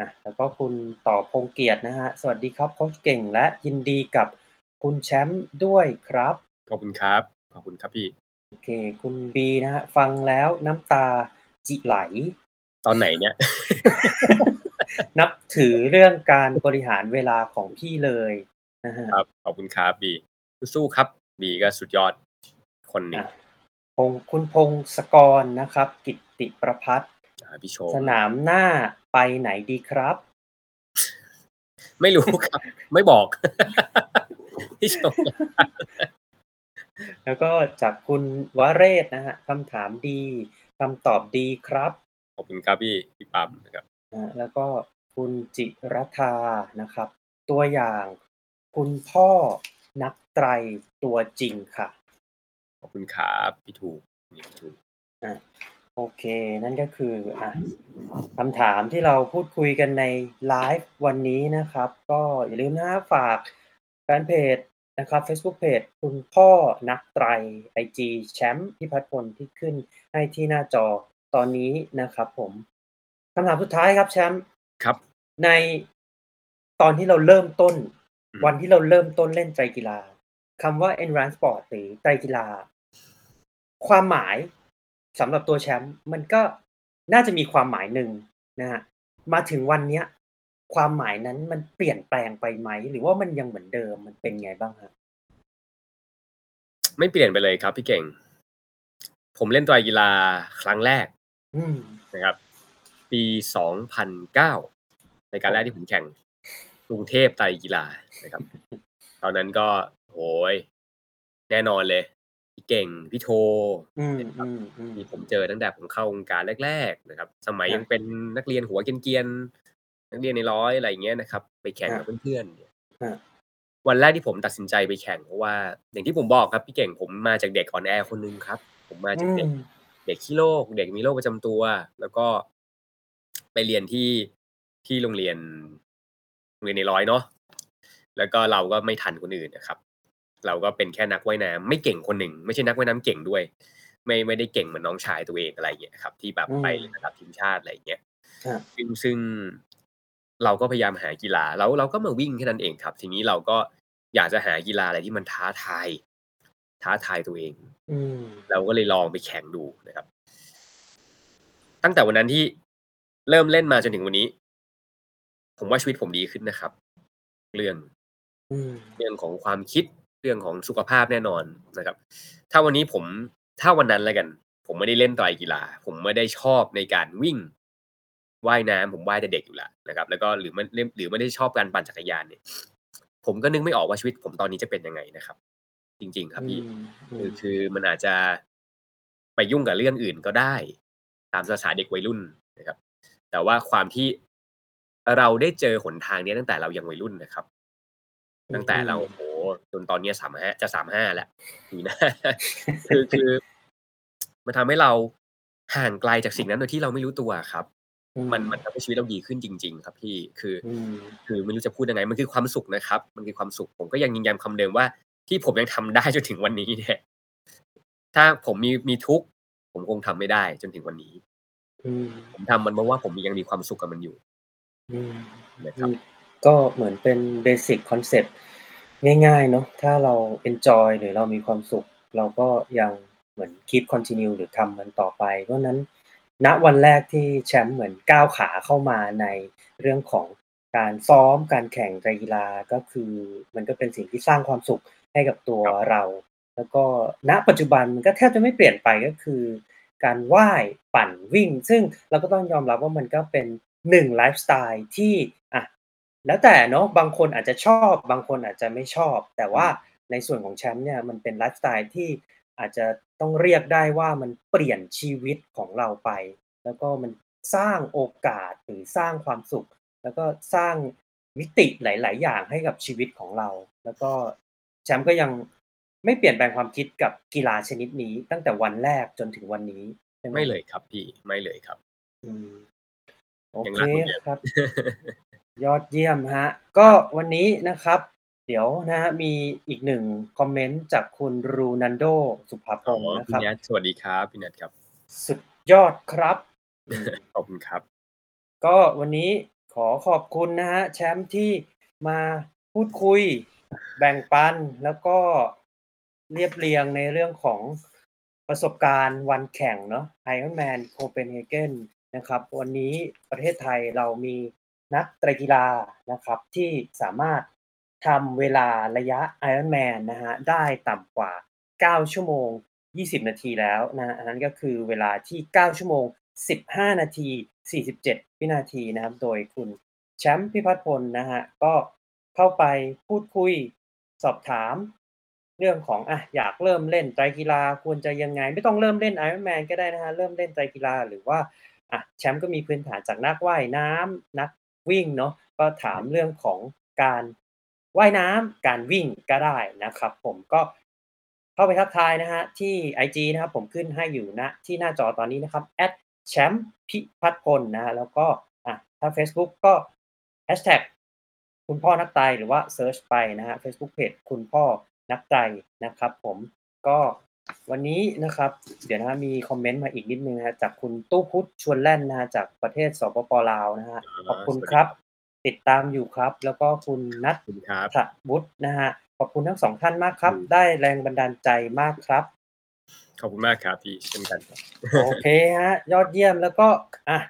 นะแล้วก็คุณต่อพงเกียรตินะฮะ สวัสดีครับโค้ชเก่งและยินดีกับคุณแชมป์ด้วยครับ ขอบคุณครับ ขอบคุณครับพี่ โอเค คุณบีนะฮะฟังแล้วน้ำตาจิไหล ตอนไหนเนี่ย นับถือเรื่องการบริหารเวลาของพี่เลยนะฮะครับ ขอบคุณครับบีสู้ๆครับ บีก็สุดยอดคนหนึ่งอะพงคุณพงศกรนะครับ กิตติประพัฒน์อ่าพี่โชว์สนามหน้าไปไหนดีครับ ไม่รู้ครับ ไม่บอกพี่โชว์ แล้วก็จากคุณวเรศนะฮะคำถามดีคำตอบดีครับ ขอบคุณครับพี่พี่ปั๊มนะครับนะฮะแล้วก็คุณจิรธานะครับ ตัวอย่างคุณพ่อนักไตรตัวจริงค่ะ ขอบคุณครับพี่ถูกพี่ถูกอะโอเค นั่นก็คืออะคำถามที่เราพูดคุยกันในไลฟ์วันนี้นะครับ ก็อย่าลืมนะฝากแฟนเพจ นะครับ Facebook Page คุณพ่อนักไตร IG แชมป์พิพัฒน์พลที่ขึ้นให้ที่หน้าจอตอนนี้นะครับผมคำถามสุดท้ายครับแชมป์ครับ ในตอนที่เราเริ่มต้นอืมวันที่เราเริ่มต้นเล่นไตรกีฬาคำว่า endurance sport หรือไตรกีฬา ความหมายสำหรับตัวแชมป์มันก็น่าจะมีความหมายหนึ่งนะฮะมาถึงวันเนี้ย ความหมายนั้นมันเปลี่ยนแปลงไปไหม หรือว่ามันยังเหมือนเดิมมันเป็นไงบ้างฮะไม่เปลี่ยนไปเลยครับ พี่เก่ง ผมเล่นไตรกีฬาครั้งแรกอืมนะครับ ปี2009ในการแรกที่ผมแข่งกรุงเทพไตรกีฬานะครับ ตอนนั้นก็โหยแน่นอนเลย พี่เก่งพี่โทอืมอืมอืมมีผมเจอตั้งแต่ผมเข้าวงการแรก ๆ นะครับ สมัยครับยังเป็นนักเรียนหัวเกรียนๆ นักเรียนในร้อยอะไรอย่างเงี้ยนะครับ ไปแข่งครักับบเพื่อนๆเนี่ยฮะวันแรกที่ผมตัดสินใจไปแข่งเพราะว่า อย่างที่ผมบอกครับพี่เก่งผมมาจากเด็กอ่อนแอคนนึงครับ ผมมาจากเด็กอืมเด็กขี้โรคเด็กมีโรคประจำตัว แล้วก็ไปเรียนที่ที่โรงเรียนโรงเรียนในร้อยเนาะแล้วก็เราก็ไม่ทันคนอื่นนะครับ เราก็เป็นแค่นักว่ายน้ำไม่เก่งคนหนึ่ง ไม่ใช่นักว่ายน้ำเก่งด้วย ไม่ไม่ได้เก่งเหมือนน้องชายตัวเองอะไรอย่างเงี้ยครับ ที่แบบอืมไประดับทีมชาติอะไรอย่างเงี้ยครับซึ่งซึ่ง เราก็พยายามหากีฬาแล้วเราก็มาวิ่งแค่นั้นเองครับ ทีนี้เราก็อยากจะหากีฬาอะไรที่มันท้าทาย ท้าทายตัวเองอืมเราก็เลยลองไปแข่งดูนะครับ ตั้งแต่วันนั้นที่เริ่มเล่นมาจนถึงวันนี้ ผมว่าชีวิตผมดีขึ้นนะครับ เรื่องอืมเรื่องของความคิดเรื่องของสุขภาพแน่นอนนะครับ ถ้าวันนี้ผมถ้าวันนั้นแล้วกัน ผมไม่ได้เล่นไตรกีฬา ผมไม่ได้ชอบในการวิ่ง ว่ายน้ำผมว่ายแต่เด็กอยู่แล้วนะครับ แล้วก็หรือไม่หรือไม่ได้ชอบการปั่นจักรยานเนี่ย ผมก็นึกไม่ออกว่าชีวิตผมตอนนี้จะเป็นยังไงนะครับ จริง ๆ ครับพี่อืมอืคือมคือมันอาจจะไปยุ่งกับเรื่องอื่นก็ได้ ตามภาษาเด็กวัยรุ่นนะครับ แต่ว่าความที่เราได้เจอหนทางเนี้ยตั้งแต่เรายังวัยรุ่นนะครับ ตั้งแต่เราโอ้โหจนตอนเนี้สามห้าจะสามห้าแล้วปีหน้าคือคือมันทำให้เราห่างไกลจากสิ่งนั้นโดยที่เราไม่รู้ตัวครับอื มันมันทำให้ชีวิตเราดีขึ้นจริง ๆ ครับพี่คืออืมคือไม่รู้จะพูดยังไง มันคือความสุขนะครับ มันคือความสุขผมก็ยังยืนยันคำเดิมว่า ที่ผมยังทำได้จนถึงวันนี้เนี่ยถ้าผมมีมีทุกข์ผมคงทำไม่ได้จนถึงวันนี้อืมผมทำมันเพราะว่าผมยังมีความสุขกับมันอยู่อืมนะครับก็เหมือนเป็นเบสิ c คอนเซ็ปต์ง่ายๆเนาะถ้าเรา enjoy หรือเรามีความสุข เราก็ยังเหมือน keep continue หรือทำมันต่อไป เพราะฉะนั้น ณวันแรกที่แชมป์เหมือนก้าวขาเข้ามาในเรื่องของการซ้อมการแข่งกีฬาก็คือมันก็เป็นสิ่งที่สร้างความสุขให้กับตัวเรา แล้วก็ณปัจจุบันมันก็แทบจะไม่เปลี่ยนไปก็คือ การว่ายปั่นวิ่ง ซึ่งเราก็ต้องยอมรับว่ามันก็เป็นหนึ่งไลฟ์สไตล์ที่อะแล้วแต่เนาะบางคนอาจจะชอบ บางคนอาจจะไม่ชอบ แต่ว่าในส่วนของแชมป์เนี่ยมันเป็นไลฟ์สไตล์ที่อาจจะ ต้องเรียกได้ว่ามันเปลี่ยนชีวิตของเราไป แล้วก็มันสร้างโอกาสหรือสร้างความสุข แล้วก็สร้างมิติหลาย ๆ อย่างให้กับชีวิตของเรา แล้วก็แชมป์ก็ยังไม่เปลี่ยนแปลงความคิดกับกีฬาชนิดนี้ ตั้งแต่วันแรกจนถึงวันนี้ใช่ไหมไม่เลยครับพี่ไม่เลยครับอืมโอยังเครักเหมือนเดิมครับ ยอดเยี่ยมฮะ ก็วันนี้นะครับ เดี๋ยวนะฮะมีอีกหนึ่งคอมเมนต์จากคุณรูนันโด สุภาพอ๋องศ์นะพี่ครับแนทสวัสดีครับพี่แนทครับ สุดยอดครับอืมขอบคุณครับ ก็วันนี้ขอขอบคุณนะฮะแชมป์ที่มาพูดคุยแบ่งปันแล้วก็เรียบเรียงในเรื่องของประสบการณ์วันแข่งเนาะ Ironman Copenhagen นะครับ วันนี้ประเทศไทยเรามีนักไตรกีฬานะครับที่สามารถ ทำเวลาระยะ Ironman นะฮะได้ต่ำกว่า 9 ชั่วโมง 20 นาทีแล้วนะอันนั้นก็คือเวลาที่ 9 ชั่วโมง 15 นาที 47 วินาทีนะครับ โดยคุณแชมป์พิพัฒน์พลนะฮะก็เข้าไปพูดคุยสอบถาม เรื่องของอะอยากเริ่มเล่นไตรกีฬาควรจะยังไง ไม่ต้องเริ่มเล่น Ironman ก็ได้นะฮะเริ่มเล่นไตรกีฬาหรือว่าอะแชมป์ก็มีพื้นฐานจากนักว่ายน้ำนักวิ่งเนาะก็ถามเรื่องของการ ว่ายน้ำการวิ่งก็ได้นะครับ ผมก็เข้าไปทักทายนะฮะที่ IG นะครับ ผมขึ้นให้อยู่ณที่หน้าจอตอนนี้นะครับ at แชมป์พิพัฒน์พลนะฮะแล้วก็อะถ้า Facebook ก็ Hashtag คุณพ่อนักไตรหรือว่า search ไปนะฮะ Facebook Page คุณพ่อนักไตรนะครับ ผมก็วันนี้นะครับ เดี๋ยวนะฮะมีคอมเมนต์มาอีกนิดนึงนะฮะจากคุณตู้พุทธชวนแล่นนะฮะจากประเทศสปปลาวนะฮะขอบคุณครับ ติดตามอยู่ครับ แล้วก็คุณนัทขอบคุณครับถบุตรนะฮะขอบคุณทั้งสองท่านมากครับอืมได้แรงบันดาลใจมากครับขอบคุณมากครับพี่เช่นกันครับโอเคฮะ ยอดเยี่ยมแล้วก็อะ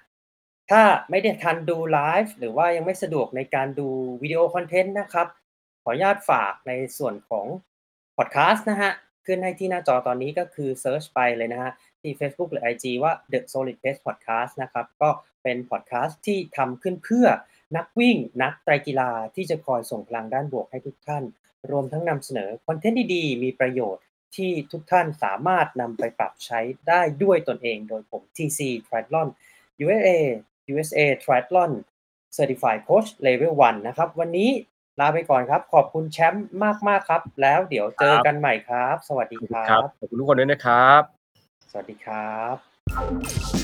ถ้าไม่ได้ทันดูไลฟ์หรือว่ายังไม่สะดวกในการดูวิดีโอ content นะครับ ขออนุญาตฝากในส่วนของพอดแคสต์นะฮะ ขึ้นให้ที่หน้าจอตอนนี้ก็คือ search ไปเลยนะฮะ ที่ Facebook หรือ IG ว่า The Solid Pace Podcast นะครับ ก็เป็นพอดแคสต์ที่ทำขึ้นเพื่อ นักวิ่งนักไตรกีฬาที่จะคอยส่งพลังด้านบวกให้ทุกท่าน รวมทั้งนำเสนอคอนเทนต์ดีๆ มีประโยชน์ที่ทุกท่านสามารถนำไปปรับใช้ได้ด้วยตนเอง โดยผม TC Triathlon USA USA Triathlon Certified Coach Level 1 นะครับ วันนี้ลาไปก่อนครับ ขอบคุณแชมป์มาก ๆ ครับ แล้วเดี๋ยวเจอกันใหม่ครับ สวัสดีขอบคคุณรัครับบขอบคุณทุกคนด้วยนะครับ สวัสดีครับ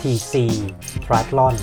tc triathlon